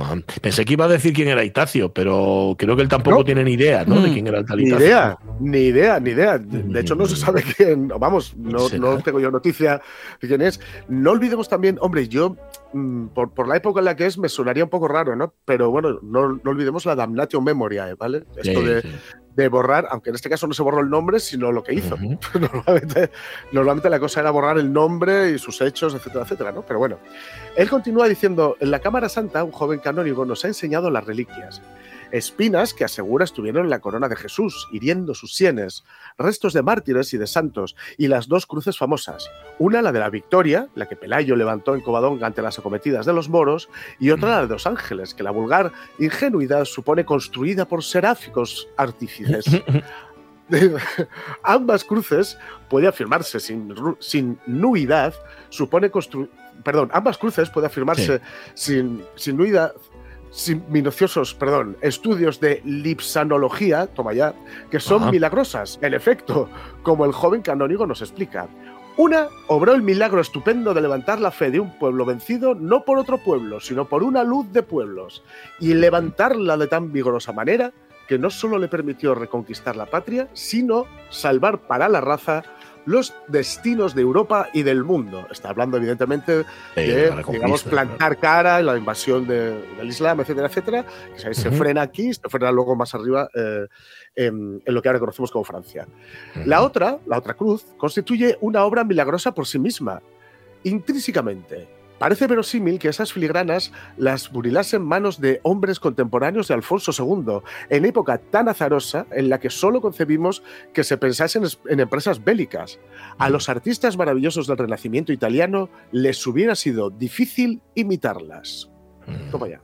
Ah, Pensé que iba a decir quién era Itacio, pero creo que él tampoco No. tiene ni idea, ¿no? De Mm. quién era el tal Ni Itacio. idea, ni idea, ni idea. De de hecho, no se sabe quién, vamos, no, no tengo yo noticia de quién es. No olvidemos también, hombre, yo, mm, por, por la época en la que es, me sonaría un poco raro, ¿no? Pero bueno, no, no olvidemos la damnatio memoriae, ¿vale? Sí, Esto de, sí. De borrar, aunque en este caso no se borró el nombre, sino lo que hizo. Ujú. normalmente, normalmente la cosa era borrar el nombre y sus hechos, etcétera, etcétera, ¿no? Pero bueno, él continúa diciendo, en la Cámara Santa, un joven canónigo nos ha enseñado las reliquias. Espinas que asegura estuvieron en la corona de Jesús, hiriendo sus sienes, restos de mártires y de santos, y las dos cruces famosas. Una, la de la Victoria, la que Pelayo levantó en Covadonga ante las acometidas de los moros, y otra, la de los ángeles, que la vulgar ingenuidad supone construida por seráficos artífices. Ambas cruces, puede afirmarse sin, sin nuidad, supone construir. Perdón, ambas cruces puede afirmarse sin, sin nuidad, sin minuciosos, perdón, estudios de lipsanología, toma ya, que son Ajá. milagrosas, en efecto, como el joven canónigo nos explica. Una obró el milagro estupendo de levantar la fe de un pueblo vencido no por otro pueblo, sino por una luz de pueblos, y levantarla de tan vigorosa manera que no solo le permitió reconquistar la patria, sino salvar para la raza los destinos de Europa y del mundo. Está hablando evidentemente Sí, de, digamos, plantar cara en la invasión de- del Islam, etcétera, etcétera, que se, frena aquí, se frena luego más arriba eh, en, en lo que ahora conocemos como Francia. La otra, la otra cruz, constituye una obra milagrosa por sí misma, intrínsecamente. Parece verosímil que esas filigranas las burilasen manos de hombres contemporáneos de Alfonso II, en época tan azarosa en la que solo concebimos que se pensasen en empresas bélicas. A los artistas maravillosos del Renacimiento italiano les hubiera sido difícil imitarlas. Mm. Toma ya.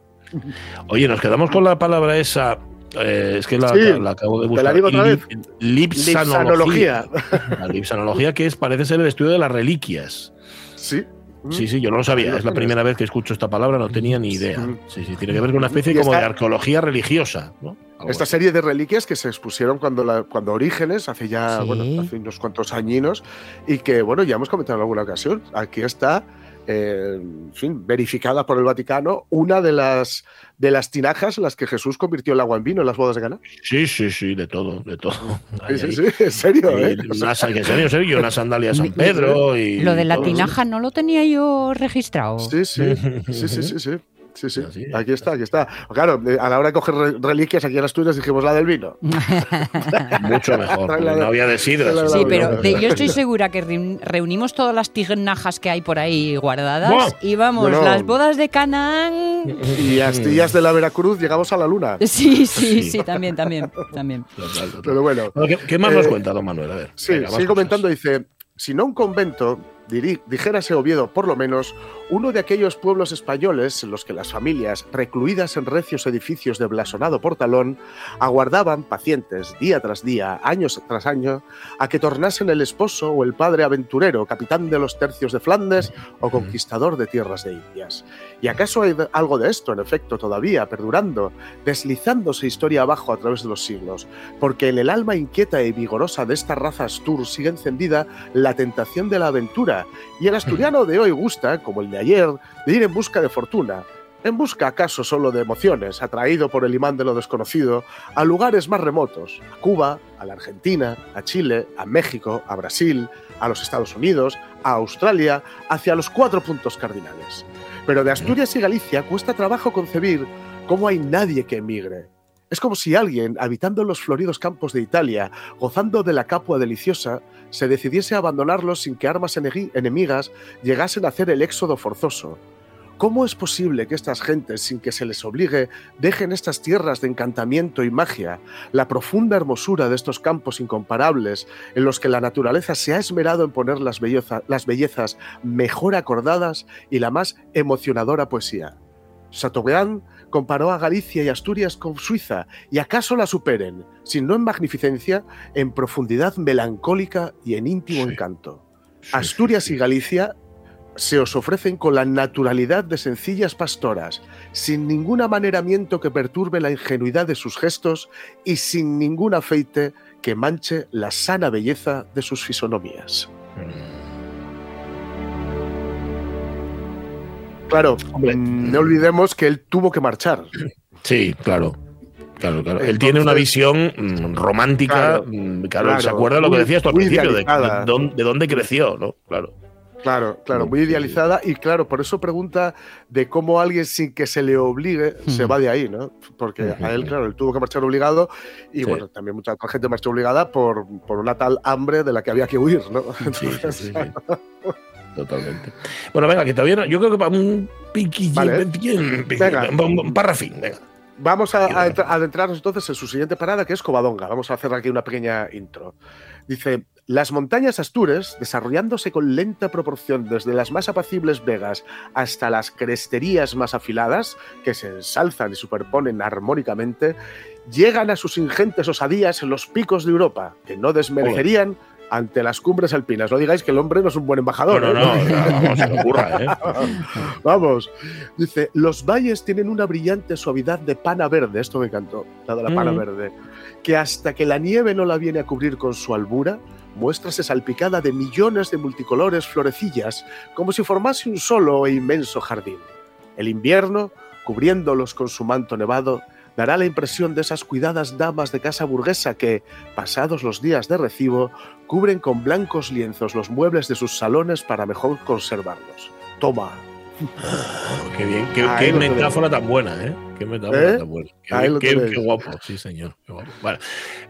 Oye, nos quedamos con la palabra esa. eh, es que la, Sí, la acabo de te buscar. la digo otra Lip- Lipsanología. Lipsanología. La lipsanología, que es, parece ser el estudio de las reliquias. Sí. Sí, sí, yo no lo sabía. Es la primera vez que escucho esta palabra, no tenía ni idea. Sí, sí, tiene que ver con una especie como de arqueología religiosa. ¿no? Esta serie de reliquias que se expusieron cuando, la- cuando Orígenes, hace ya, Sí. bueno, hace unos cuantos añinos, y que, bueno, ya hemos comentado en alguna ocasión. Aquí está, eh, en fin, verificada por el Vaticano, una de las, de las tinajas en las que Jesús convirtió el agua en vino en las bodas de Cana. Sí, sí, sí, de todo, de todo. Ahí, Sí, sí, sí, en serio, Y ¿eh? una, en serio, en serio, una sandalia de San Pedro. Y Lo de la todo. tinaja no lo tenía yo registrado. Sí, sí, sí, sí, sí, sí. Sí, sí, Así aquí está, aquí está. Claro, eh, a la hora de coger re- reliquias aquí en Asturias dijimos la del vino. Mucho mejor, no había de sidra. Sí, la- pero de- yo estoy segura que reun- reunimos todas las tinajas que hay por ahí guardadas Buah. y vamos, Bueno. las bodas de Canaán. Y Astillas de la Veracruz llegamos a la luna. Sí, sí, Sí. sí, también, también, también. Total, total. Pero bueno, ¿Qué, qué más nos Eh, cuenta, don Manuel? A ver. Sí, venga, sigue cosas. comentando, dice, si no un convento, dijérase Oviedo por lo menos, uno de aquellos pueblos españoles en los que las familias, recluidas en recios edificios de blasonado portalón, aguardaban pacientes día tras día, años tras año, a que tornasen el esposo o el padre aventurero, capitán de los tercios de Flandes o conquistador de tierras de Indias. ¿Y acaso hay algo de esto, en efecto, todavía perdurando, deslizándose historia abajo a través de los siglos? Porque en el alma inquieta y vigorosa de esta raza astur sigue encendida la tentación de la aventura, y el asturiano de hoy gusta, como el de ayer, de ir en busca de fortuna. ¿En busca acaso solo de emociones, atraído por el imán de lo desconocido, a lugares más remotos, a Cuba, a la Argentina, a Chile, a México, a Brasil, a los Estados Unidos, a Australia, hacia los cuatro puntos cardinales? Pero de Asturias y Galicia cuesta trabajo concebir cómo hay nadie que emigre. Es como si alguien, habitando los floridos campos de Italia, gozando de la capua deliciosa, se decidiese a abandonarlos sin que armas enemigas llegasen a hacer el éxodo forzoso. ¿Cómo es posible que estas gentes, sin que se les obligue, dejen estas tierras de encantamiento y magia, la profunda hermosura de estos campos incomparables en los que la naturaleza se ha esmerado en poner las, las bellezas mejor acordadas y la más emocionadora poesía? Chateaubriand comparó a Galicia y Asturias con Suiza y acaso la superen, si no en magnificencia, en profundidad melancólica y en íntimo encanto. Asturias y Galicia se os ofrecen con la naturalidad de sencillas pastoras, sin ningún amaneramiento que perturbe la ingenuidad de sus gestos y sin ningún afeite que manche la sana belleza de sus fisonomías. Claro, mm, no olvidemos que él tuvo que marchar. Sí, claro. Claro, claro. Él tiene una visión mm, romántica. Claro, mm, Claro, se acuerda de lo que decías tú al principio, de, dónde, de dónde creció, ¿no? Claro. Claro, claro, muy idealizada y claro, por eso pregunta de cómo alguien sin que se le obligue se va de ahí, ¿no? Porque a él, claro, él tuvo que marchar obligado y Sí. bueno, también mucha gente marchó obligada por, por una tal hambre de la que había que huir, ¿no? Sí, sí. Totalmente. Bueno, venga, que todavía no. Yo creo que para un piquillín, Vale. un, un parrafín, venga. Vamos a, a entra- a adentrarnos entonces en su siguiente parada, que es Covadonga. Vamos a hacer aquí una pequeña intro. Dice, las montañas astures, desarrollándose con lenta proporción desde las más apacibles vegas hasta las cresterías más afiladas, que se ensalzan y superponen armónicamente, llegan a sus ingentes osadías en los picos de Europa, que no desmerecerían ante las cumbres alpinas. No digáis que el hombre no es un buen embajador. No, no, ¿eh? no, no, no se le ocurra, ¿eh? Vamos. Dice, los valles tienen una brillante suavidad de pana verde, esto me encantó, la de la pana Mm. verde, que hasta que la nieve no la viene a cubrir con su albura, muéstrase salpicada de millones de multicolores florecillas, como si formase un solo e inmenso jardín. El invierno, cubriéndolos con su manto nevado, dará la impresión de esas cuidadas damas de casa burguesa que, pasados los días de recibo, cubren con blancos lienzos los muebles de sus salones para mejor conservarlos. Toma. Qué bien, qué, metáfora tan buena, ¿eh? Qué metáfora ¿Eh? tan buena. Qué, Ahí lo qué- qué guapo, sí, señor. Qué guapo. Vale,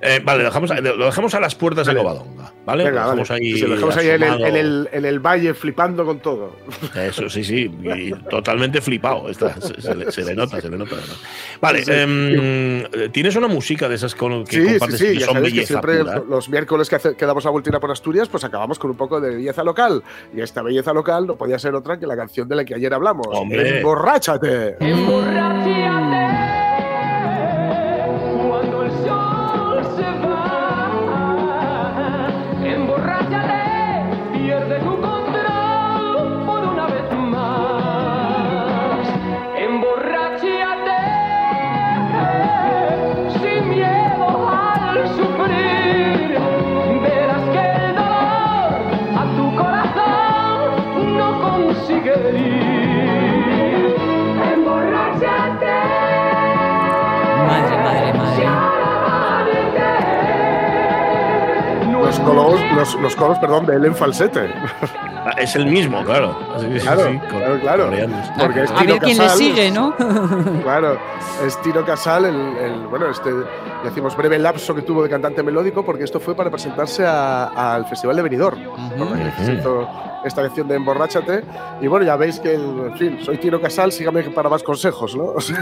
Eh, vale dejamos, a- lo dejamos a las puertas Vale. de Covadonga, ¿vale? Venga, lo dejamos vale. ahí. Sí, lo dejamos ahí en el, en el- en el valle flipando con todo. Eso sí, sí, y totalmente flipado. Está, se, se le, se le nota, se le nota. además. Vale, Sí. em, ¿tienes una música de esas con, que Sí, sí, compartes sí, que ya son sabéis que belleza siempre pura? los miércoles que, hace- que damos la vueltina por Asturias, pues acabamos con un poco de belleza local. Y esta belleza local no podía ser otra que la canción de la que ayer hablamos. Hombre. ¡Emborráchate! Cuando el coros, los, los coros, perdón, de él en falsete. Ah, Es el mismo, claro. Sí, sí, Claro, sí, claro. Porque es A Tino ver quién le Casal. sigue, ¿no? Claro, es Tino Casal, el, el- bueno, este, decimos breve lapso que tuvo de cantante melódico, porque esto fue para presentarse a- al Festival de Benidorm. Hizo esta lección de Emborráchate. Y bueno, ya veis que, el- en fin, soy Tino Casal, sígame para más consejos, ¿no? O sea,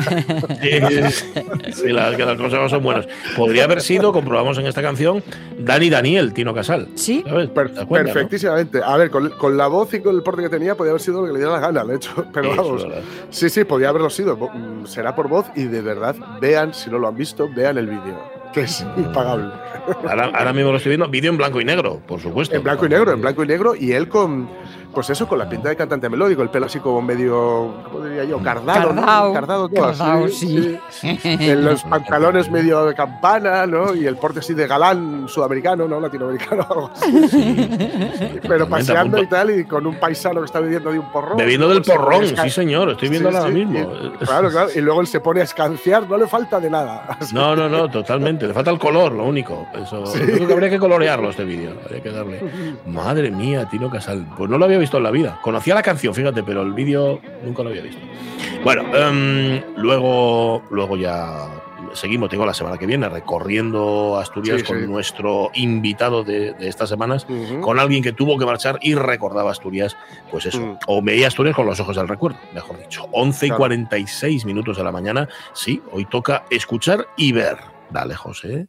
Sí, las, que los consejos son buenos. Podría haber sido, comprobamos en esta canción, Dani Daniel, Tino Casal. Sí. Per- ¿Te das cuenta, no? perfectísimamente. A ver, con, con la voz y con el porte que tenía, podía haber sido lo que le diera la gana, de hecho. Pero vamos, sí, sí, podía haberlo sido. Mm, Será por voz y de verdad, vean, si no lo han visto, vean el vídeo, que es impagable. Ahora, mismo lo estoy viendo, vídeo en blanco y negro, por supuesto. En blanco y negro, en blanco y negro, y él con, pues eso, con la pinta de cantante melódico, el pelo así como medio, ¿cómo diría yo? Cardado, ¿no? Cardao, Cardado, todo así, cardao, sí. En los pantalones medio de campana, ¿no? Y el porte así de galán sudamericano, ¿no? Latinoamericano, algo así. Pero paseando y tal, y con un paisano que está bebiendo de un porrón. Bebiendo del Pues se porrón, sí señor, estoy viendo Sí, ahora sí, mismo. y- claro, claro. Y luego él se pone a escanciar, no le falta de nada. No, no, no, totalmente. Le falta el color, lo único. Eso, yo creo que habría que colorearlo este vídeo. Habría que darle. Madre mía, Tino Casal. Pues no lo había visto en la vida. Conocía la canción, fíjate, pero el vídeo nunca lo había visto. Bueno, em, luego, luego ya seguimos, tengo la semana que viene, recorriendo Asturias Sí, con sí. nuestro invitado de, de estas semanas, con alguien que tuvo que marchar y recordaba Asturias, pues eso, Mm. o veía Asturias con los ojos del recuerdo, mejor dicho. 11 y Claro. 46 minutos de la mañana, sí, hoy toca escuchar y ver. Dale, José.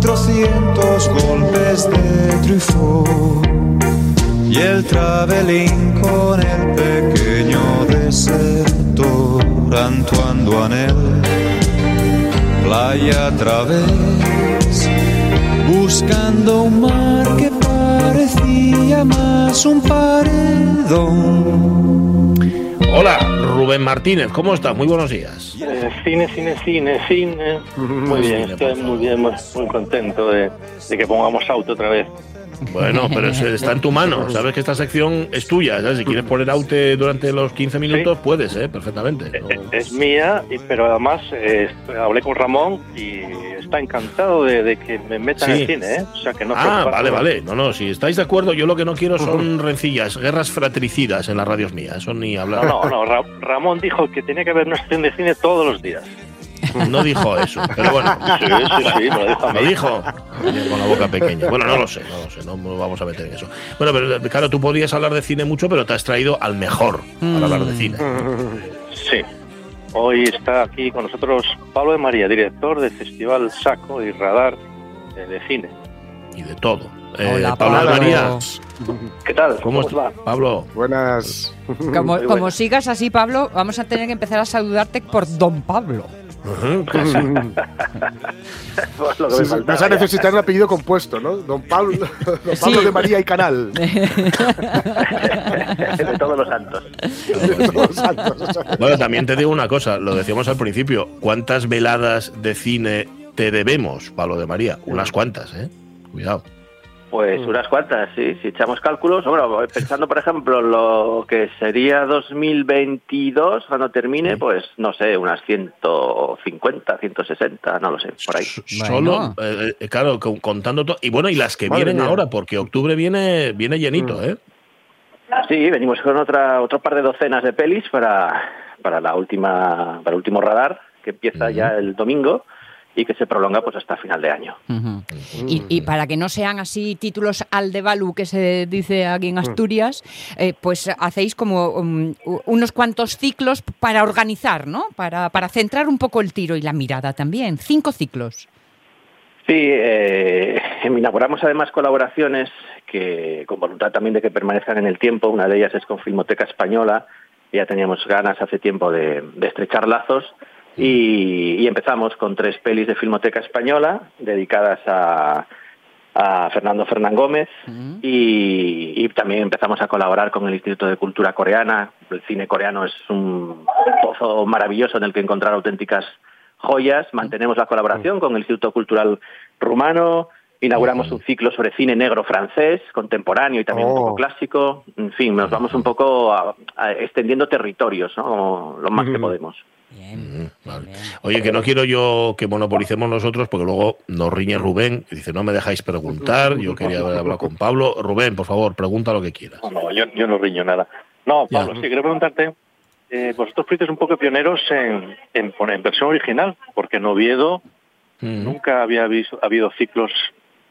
400 golpes de trufo y el traveling con el pequeño desertor Antoine Duanel. Playa a través, buscando un mar que parecía más un paredón. Hola, Rubén Martínez, ¿cómo estás? Muy buenos días. Cine, cine, cine, cine. Muy bien, estoy muy bien, muy, muy contento de, de que pongamos auto otra vez. Bueno, pero está en tu mano. Sabes que esta sección es tuya. ¿sabes? Si quieres poner aute durante los 15 minutos, puedes, ¿eh? Perfectamente. No- Eh, Es mía, pero además eh, hablé con Ramón y está encantado de, de que me metan Sí. en el cine, ¿eh? O sea, que no Ah, vale, vale. No, no, si estáis de acuerdo, yo lo que no quiero son rencillas, guerras fratricidas en las radios mías. Eso ni hablar. No, no, no. Ra- Ramón dijo que tenía que haber una sección de cine todos los días. No dijo eso, pero bueno. Sí, sí, sí, me lo dijo a mí. Lo dijo con la boca pequeña. Bueno, no lo sé, no lo sé, no nos vamos a meter en eso. Bueno, pero claro, tú podrías hablar de cine mucho, pero te has traído al mejor para hablar de cine. Sí. Hoy está aquí con nosotros Pablo de María, director del Festival Saco y Radar eh, de Cine. Y de todo. Eh, Hola, Pablo de Pablo. María, ¿Qué tal? ¿cómo estás? Pablo, Buenas. Como, sigas así, Pablo, vamos a tener que empezar a saludarte por Don Pablo. Pues lo que Sí, me sí, faltaba vas a necesitar un apellido compuesto, ¿no? Don Pablo, Don Pablo Sí. de María y Canal. de todos los santos. De todos los santos. Bueno, también te digo una cosa, lo decíamos al principio, ¿cuántas veladas de cine te debemos, Pablo de María? Unas cuantas, ¿eh? Cuidado. Pues unas cuantas, sí. Si echamos cálculos, bueno, pensando por ejemplo lo que sería 2022 cuando termine, pues no sé, unas 150, 160, no lo sé, por ahí. Solo, eh, eh, claro, con- contando todo. Y bueno, y las que Madre vienen mía. ahora, porque octubre viene, viene llenito, ¿eh? Sí, venimos con otra otro par de docenas de pelis para, para la última para el último radar que empieza ya el domingo y que se prolonga pues hasta final de año. Y, y para que no sean así títulos al de Balu, que se dice aquí en Asturias, eh, pues hacéis como um, unos cuantos ciclos para organizar, ¿no? Para, para centrar un poco el tiro y la mirada también. Cinco ciclos. Sí, eh, inauguramos además colaboraciones que con voluntad también de que permanezcan en el tiempo. Una de ellas es con Filmoteca Española. Ya teníamos ganas hace tiempo de, de estrechar lazos y, y empezamos con tres pelis de Filmoteca Española dedicadas a, a Fernando Fernán Gómez y, y también empezamos a colaborar con el Instituto de Cultura Coreana. El cine coreano es un pozo maravilloso en el que encontrar auténticas joyas. Mantenemos la colaboración con el Instituto Cultural Rumano Inauguramos un ciclo sobre cine negro francés, contemporáneo y también un poco clásico. En fin, nos vamos un poco a- a- extendiendo territorios, ¿no? Lo más que podemos. Vale. Oye, que no quiero yo que monopolicemos nosotros, porque luego nos riñe Rubén y dice, no me dejáis preguntar, yo quería haber hablado con Pablo. Rubén, por favor, pregunta lo que quieras. No, no, yo, yo no riño nada. No, Ya. Pablo, sí, quiero preguntarte, eh, vosotros fuisteis un poco pioneros en, en versión original, porque en Oviedo nunca había visto, habido ciclos,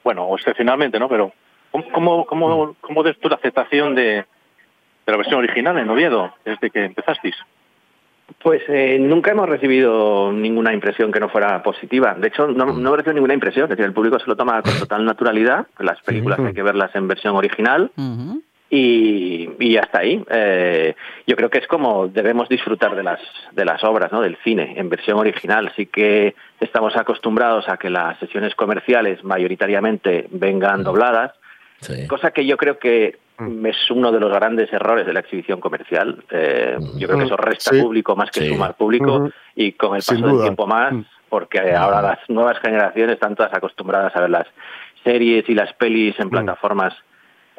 bueno, excepcionalmente, ¿no? Pero, ¿cómo, cómo, cómo, cómo ves tú la aceptación de, de la versión original en Oviedo desde que empezasteis? Pues eh, nunca hemos recibido ninguna impresión que no fuera positiva. De hecho, no, no hemos recibido ninguna impresión. Es decir, el público se lo toma con total naturalidad. Las películas hay que verlas en versión original. y, y hasta ahí. Eh, yo creo que es como debemos disfrutar de las, de las obras, ¿no? del cine, en versión original. Sí que estamos acostumbrados a que las sesiones comerciales mayoritariamente vengan dobladas, cosa que yo creo que es uno de los grandes errores de la exhibición comercial. Eh, yo creo que eso resta Sí. público más que Sí. sumar público y con el paso del tiempo más, porque ahora las nuevas generaciones están todas acostumbradas a ver las series y las pelis en plataformas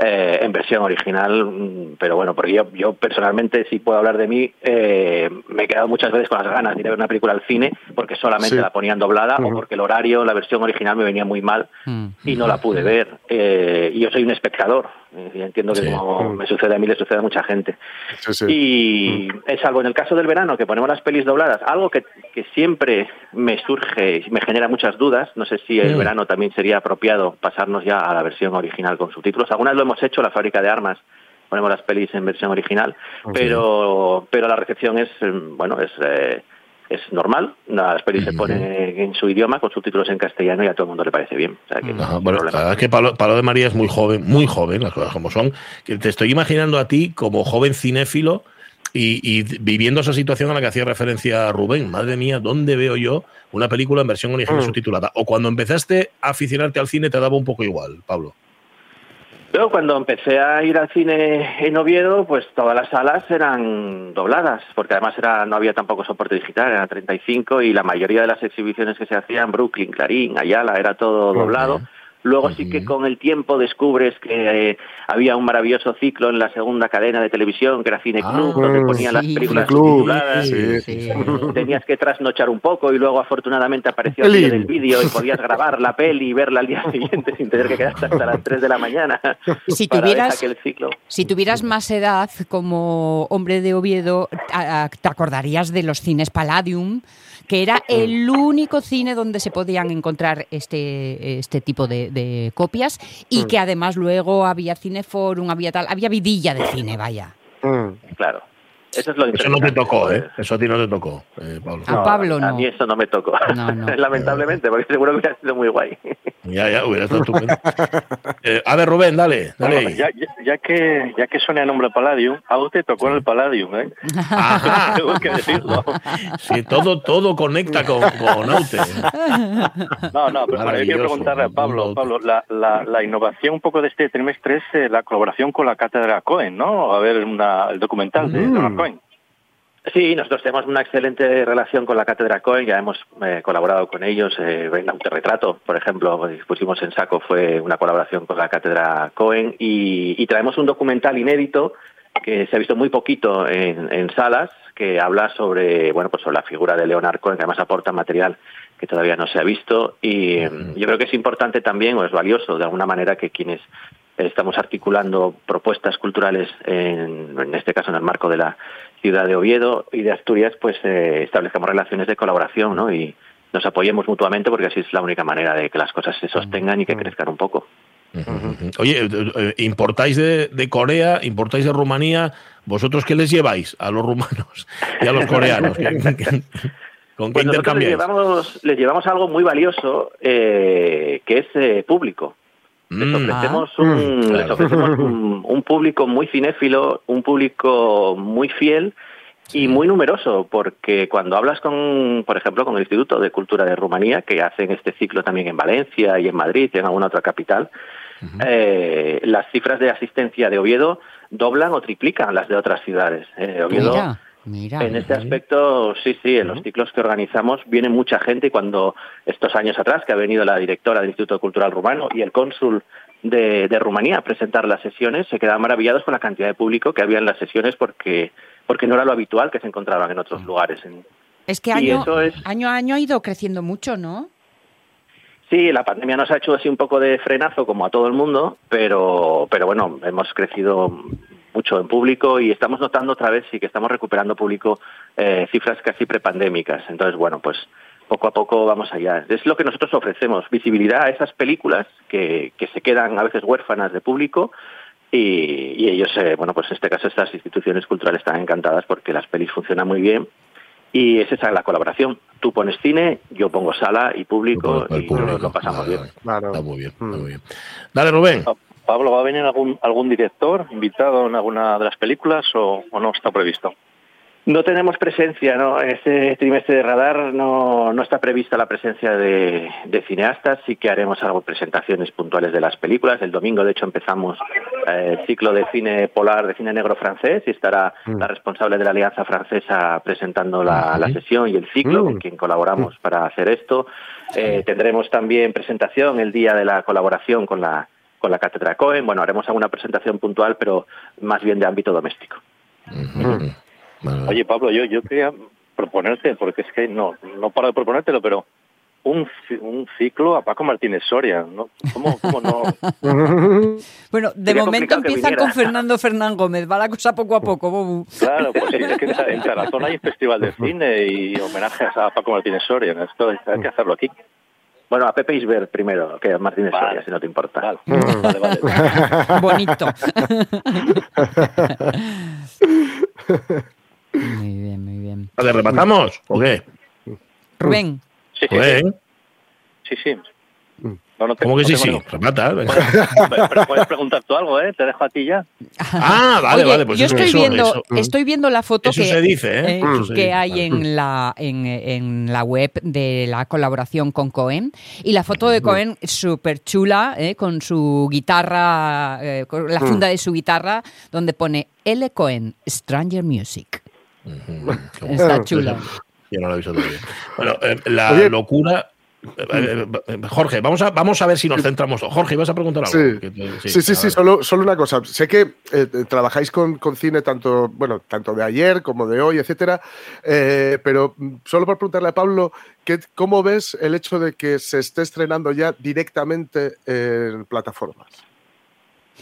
eh, en versión original, mm, pero bueno, porque yo, yo personalmente, si puedo hablar de mí, eh, me he quedado muchas veces con las ganas de ir a ver una película al cine porque solamente Sí. la ponían doblada o porque el horario, la versión original me venía muy mal y no la pude ver. Eh, y yo soy un espectador, y entiendo que Sí. como Mm. me sucede a mí, le sucede a mucha gente. Sí, sí. Y es algo en el caso del verano que ponemos las pelis dobladas, algo que, que siempre me surge y me genera muchas dudas. No sé si el Mm. verano también sería apropiado pasarnos ya a la versión original con subtítulos. Algunas lo hemos hecho, la fábrica de armas, ponemos las pelis en versión original, pero, pero la recepción es, eh, bueno, es, eh, es normal. Las pelis se ponen en su idioma con subtítulos en castellano y a todo el mundo le parece bien. O sea, que no Ajá, hay bueno, la verdad es que Pablo, Pablo de María es muy joven, muy joven, las cosas como son. Que te estoy imaginando a ti como joven cinéfilo y, y viviendo esa situación a la que hacía referencia Rubén. Madre mía, ¿dónde veo yo una película en versión original Mm. subtitulada? O cuando empezaste a aficionarte al cine te daba un poco igual, Pablo. Luego, cuando empecé a ir al cine en Oviedo, pues todas las salas eran dobladas, porque además era no había tampoco soporte digital, era 35 y la mayoría de las exhibiciones que se hacían, Brooklyn, Clarín, Ayala, era todo doblado. Luego sí que con el tiempo descubres que eh, había un maravilloso ciclo en la segunda cadena de televisión, que era Cine Club, Ah, donde ponían las películas Club, sí, sí. Tenías que trasnochar un poco y luego afortunadamente apareció el del vídeo y podías grabar la peli y verla al día siguiente sin tener que quedarte hasta las 3 de la mañana. Si tuvieras- aquel ciclo. Si tuvieras más edad como hombre de Oviedo, te acordarías de los cines Palladium, que era el único cine donde se podían encontrar este, este tipo de, de copias y Mm. que además luego había Cineforum, había tal, había vidilla de cine, vaya. Claro. Eso es lo Eso no te tocó, ¿eh? Eso a ti no te tocó, eh, Pablo. A Pablo A no. mí eso no me tocó. No, no. Lamentablemente, porque seguro que hubiera sido muy guay. Ya, ya, hubiera estado estupendo. Eh, a ver, Rubén, dale, dale. Bueno, ya, ya, que ya que suena el nombre Palladium, a usted tocó en el Palladium, ¿eh? Ajá. Tengo que decirlo. Sí, todo, todo conecta con, con Aute. No, no, pero yo quiero preguntarle a Pablo, Pablo, la, la, la innovación un poco de este trimestre es eh, la colaboración con la cátedra Cohen, ¿no? A ver una, el documental de Mm. Leonard Cohen. Sí, nosotros tenemos una excelente relación con la Cátedra Cohen, ya hemos eh, colaborado con ellos eh, en Autorretrato, por ejemplo, pusimos en saco, fue una colaboración con la Cátedra Cohen y, y traemos un documental inédito que se ha visto muy poquito en, en salas, que habla sobre, bueno, pues sobre la figura de Leonard Cohen, que además aporta material que todavía no se ha visto y eh, yo creo que es importante también, o es valioso de alguna manera, que quienes estamos articulando propuestas culturales, en, en este caso en el marco de la ciudad de Oviedo y de Asturias, pues eh, establezcamos relaciones de colaboración ¿no? y nos apoyemos mutuamente porque así es la única manera de que las cosas se sostengan y que crezcan un poco. Oye, eh, eh, importáis de, de Corea, importáis de Rumanía, ¿vosotros qué les lleváis a los rumanos y a los coreanos? ¿Qué- qué- ¿Con qué Pues les llevamos, les llevamos algo muy valioso eh, que es eh, público. Les Mm. ofrecemos, Ah. un, Mm, les ofrecemos un, un público muy cinéfilo, un público muy fiel y muy numeroso, porque cuando hablas con, por ejemplo, con el Instituto de Cultura de Rumanía, que hacen este ciclo también en Valencia y en Madrid y en alguna otra capital, eh, las cifras de asistencia de Oviedo doblan o triplican las de otras ciudades. Eh, Oviedo Mira, Mira. En este aspecto, sí, sí, en los ciclos que organizamos viene mucha gente y cuando estos años atrás que ha venido la directora del Instituto Cultural Rumano y el cónsul de, de Rumanía a presentar las sesiones, se quedaban maravillados con la cantidad de público que había en las sesiones porque, porque no era lo habitual que se encontraban en otros lugares. En- Es que año, eso es- año a año ha ido creciendo mucho, ¿no? Sí, la pandemia nos ha hecho así un poco de frenazo como a todo el mundo, pero, pero bueno, hemos crecido mucho en público y estamos notando otra vez sí que estamos recuperando público eh, cifras casi prepandémicas. Entonces, bueno, pues poco a poco vamos allá. Es lo que nosotros ofrecemos, visibilidad a esas películas que, que se quedan a veces huérfanas de público y, y ellos, eh, bueno, pues en este caso estas instituciones culturales están encantadas porque las pelis funcionan muy bien y es esa la colaboración. Tú pones cine, yo pongo sala y público y lo pasamos bien. Está muy bien, está muy bien. Dale, Rubén. Pablo, ¿va a venir algún, algún director invitado en alguna de las películas o, o no está previsto? No tenemos presencia, ¿no? En este trimestre de radar no, no está prevista la presencia de, de cineastas, sí que haremos algo presentaciones puntuales de las películas. El domingo, de hecho, empezamos eh, el ciclo de cine polar, de cine negro francés, y estará la responsable de la Alianza Francesa presentando la, la sesión y el ciclo, con quien colaboramos para hacer esto. Eh, tendremos también presentación el día de la colaboración con la, con la Cátedra Cohen. Bueno, haremos alguna presentación puntual, pero más bien de ámbito doméstico. Oye, Pablo, yo, yo quería proponerte, porque es que no, no paro de proponértelo, pero un, un ciclo a Paco Martínez Soria, ¿no? ¿Cómo, cómo no? Bueno, de Sería momento empiezan con Fernando Fernán Gómez, va la cosa poco a poco. Bobu. Claro, pues sí, es que en Ta- en Tarazona hay un festival de cine y homenajes a Paco Martínez Soria. ¿no? Esto hay que hacerlo aquí. Bueno, a Pepe Isbert primero, que a Martínez Soria, si no te importa. Bonito. muy bien, muy bien. ¿Le rematamos o qué? Rubén. Sí, sí, Rubén. sí. sí. No, no te- ¿Cómo que no sí, sí? ningún- Remata. venga. Pero- pero puedes preguntar tú algo, ¿eh? Te dejo a ti ya. Ah, vale, Oye, vale. Pues yo eso, estoy eso, viendo, eso. estoy viendo la foto que, se dice, ¿eh? Se que dice, hay vale. en la en, en la web de la colaboración con Cohen y la foto de Cohen súper chula, ¿eh? con su guitarra, eh, con la funda de su guitarra, donde pone L Cohen Stranger Music. Está chula. Yo no lo he visto todavía. Bueno, eh, la Oye. locura. Eh, eh, Jorge, vamos a, vamos a ver si nos centramos. Jorge, ¿ibas a preguntar algo? Sí, sí, sí, sí, solo, solo una cosa. Sé que eh, trabajáis con, con cine tanto, bueno, tanto de ayer como de hoy, etcétera, eh, pero solo por preguntarle a Pablo, ¿qué, ¿cómo ves el hecho de que se esté estrenando ya directamente en plataformas?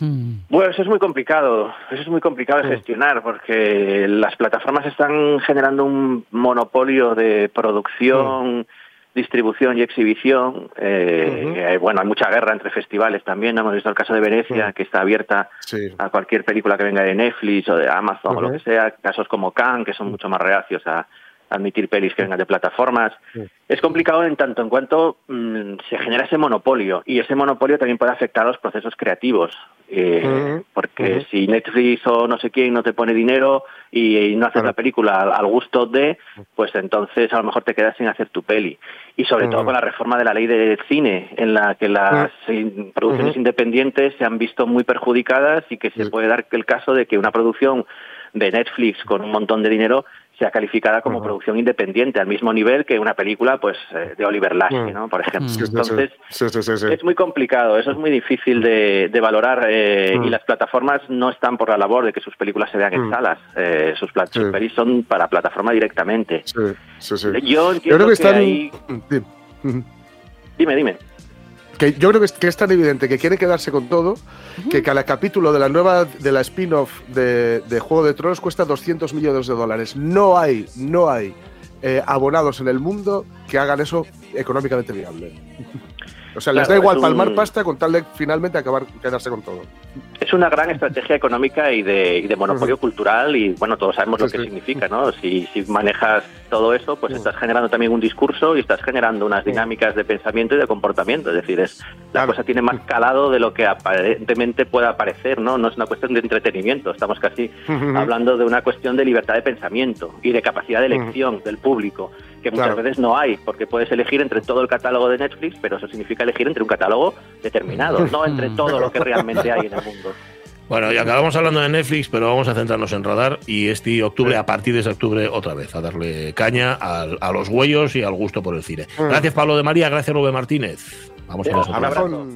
Bueno, eso es muy complicado, eso es muy complicado de gestionar porque las plataformas están generando un monopolio de producción, distribución y exhibición. Eh, eh, Bueno, hay mucha guerra entre festivales también. Hemos visto el caso de Venecia, que está abierta a cualquier película que venga de Netflix o de Amazon o lo que sea. Casos como Cannes, que son mucho más reacios a admitir pelis que vengan de plataformas. Es complicado en tanto en cuanto mm, se genera ese monopolio y ese monopolio también puede afectar a los procesos creativos. eh, porque si Netflix o no sé quién no te pone dinero y, y no haces la película al, al gusto de, pues entonces a lo mejor te quedas sin hacer tu peli. Y sobre todo con la reforma de la ley del cine, en la que las eh, producciones independientes se han visto muy perjudicadas y que se puede dar el caso de que una producción de Netflix con un montón de dinero sea calificada como producción independiente al mismo nivel que una película pues eh, de Oliver Lasky, ¿no? Por ejemplo. Entonces Sí, sí, sí, sí. es muy complicado, eso es muy difícil de, de valorar eh, Mm. y las plataformas no están por la labor de que sus películas se vean en Mm. salas, eh, sus, sus pelis son para plataforma directamente. Yo creo que que están. Ujú. Dime, dime. Que yo creo que es, que es tan evidente que quiere quedarse con todo que cada capítulo de la nueva de la spin-off de, de Juego de Tronos cuesta 200 millones de dólares. No hay, no hay eh, abonados en el mundo que hagan eso económicamente viable. O sea, les da igual palmar pasta con tal de finalmente acabar quedarse con todo. Es una gran estrategia económica y de, y de monopolio cultural y bueno, todos sabemos lo que significa, ¿no? Si, si manejas todo eso, pues estás generando también un discurso y estás generando unas dinámicas de pensamiento y de comportamiento. Es decir, es, la cosa tiene más calado de lo que aparentemente pueda parecer, ¿no? No es una cuestión de entretenimiento, estamos casi hablando de una cuestión de libertad de pensamiento y de capacidad de elección del público, que muchas Claro. veces no hay, porque puedes elegir entre todo el catálogo de Netflix, pero eso significa elegir entre un catálogo determinado, no entre todo lo que realmente hay en el mundo. Bueno, y acabamos hablando de Netflix, pero vamos a centrarnos en Radar y este octubre, a partir de ese octubre, otra vez, a darle caña al- a, los huellos y al gusto por el cine. Mm. Gracias, Pablo de María, gracias, Rubén Martínez. Vamos a abrazo.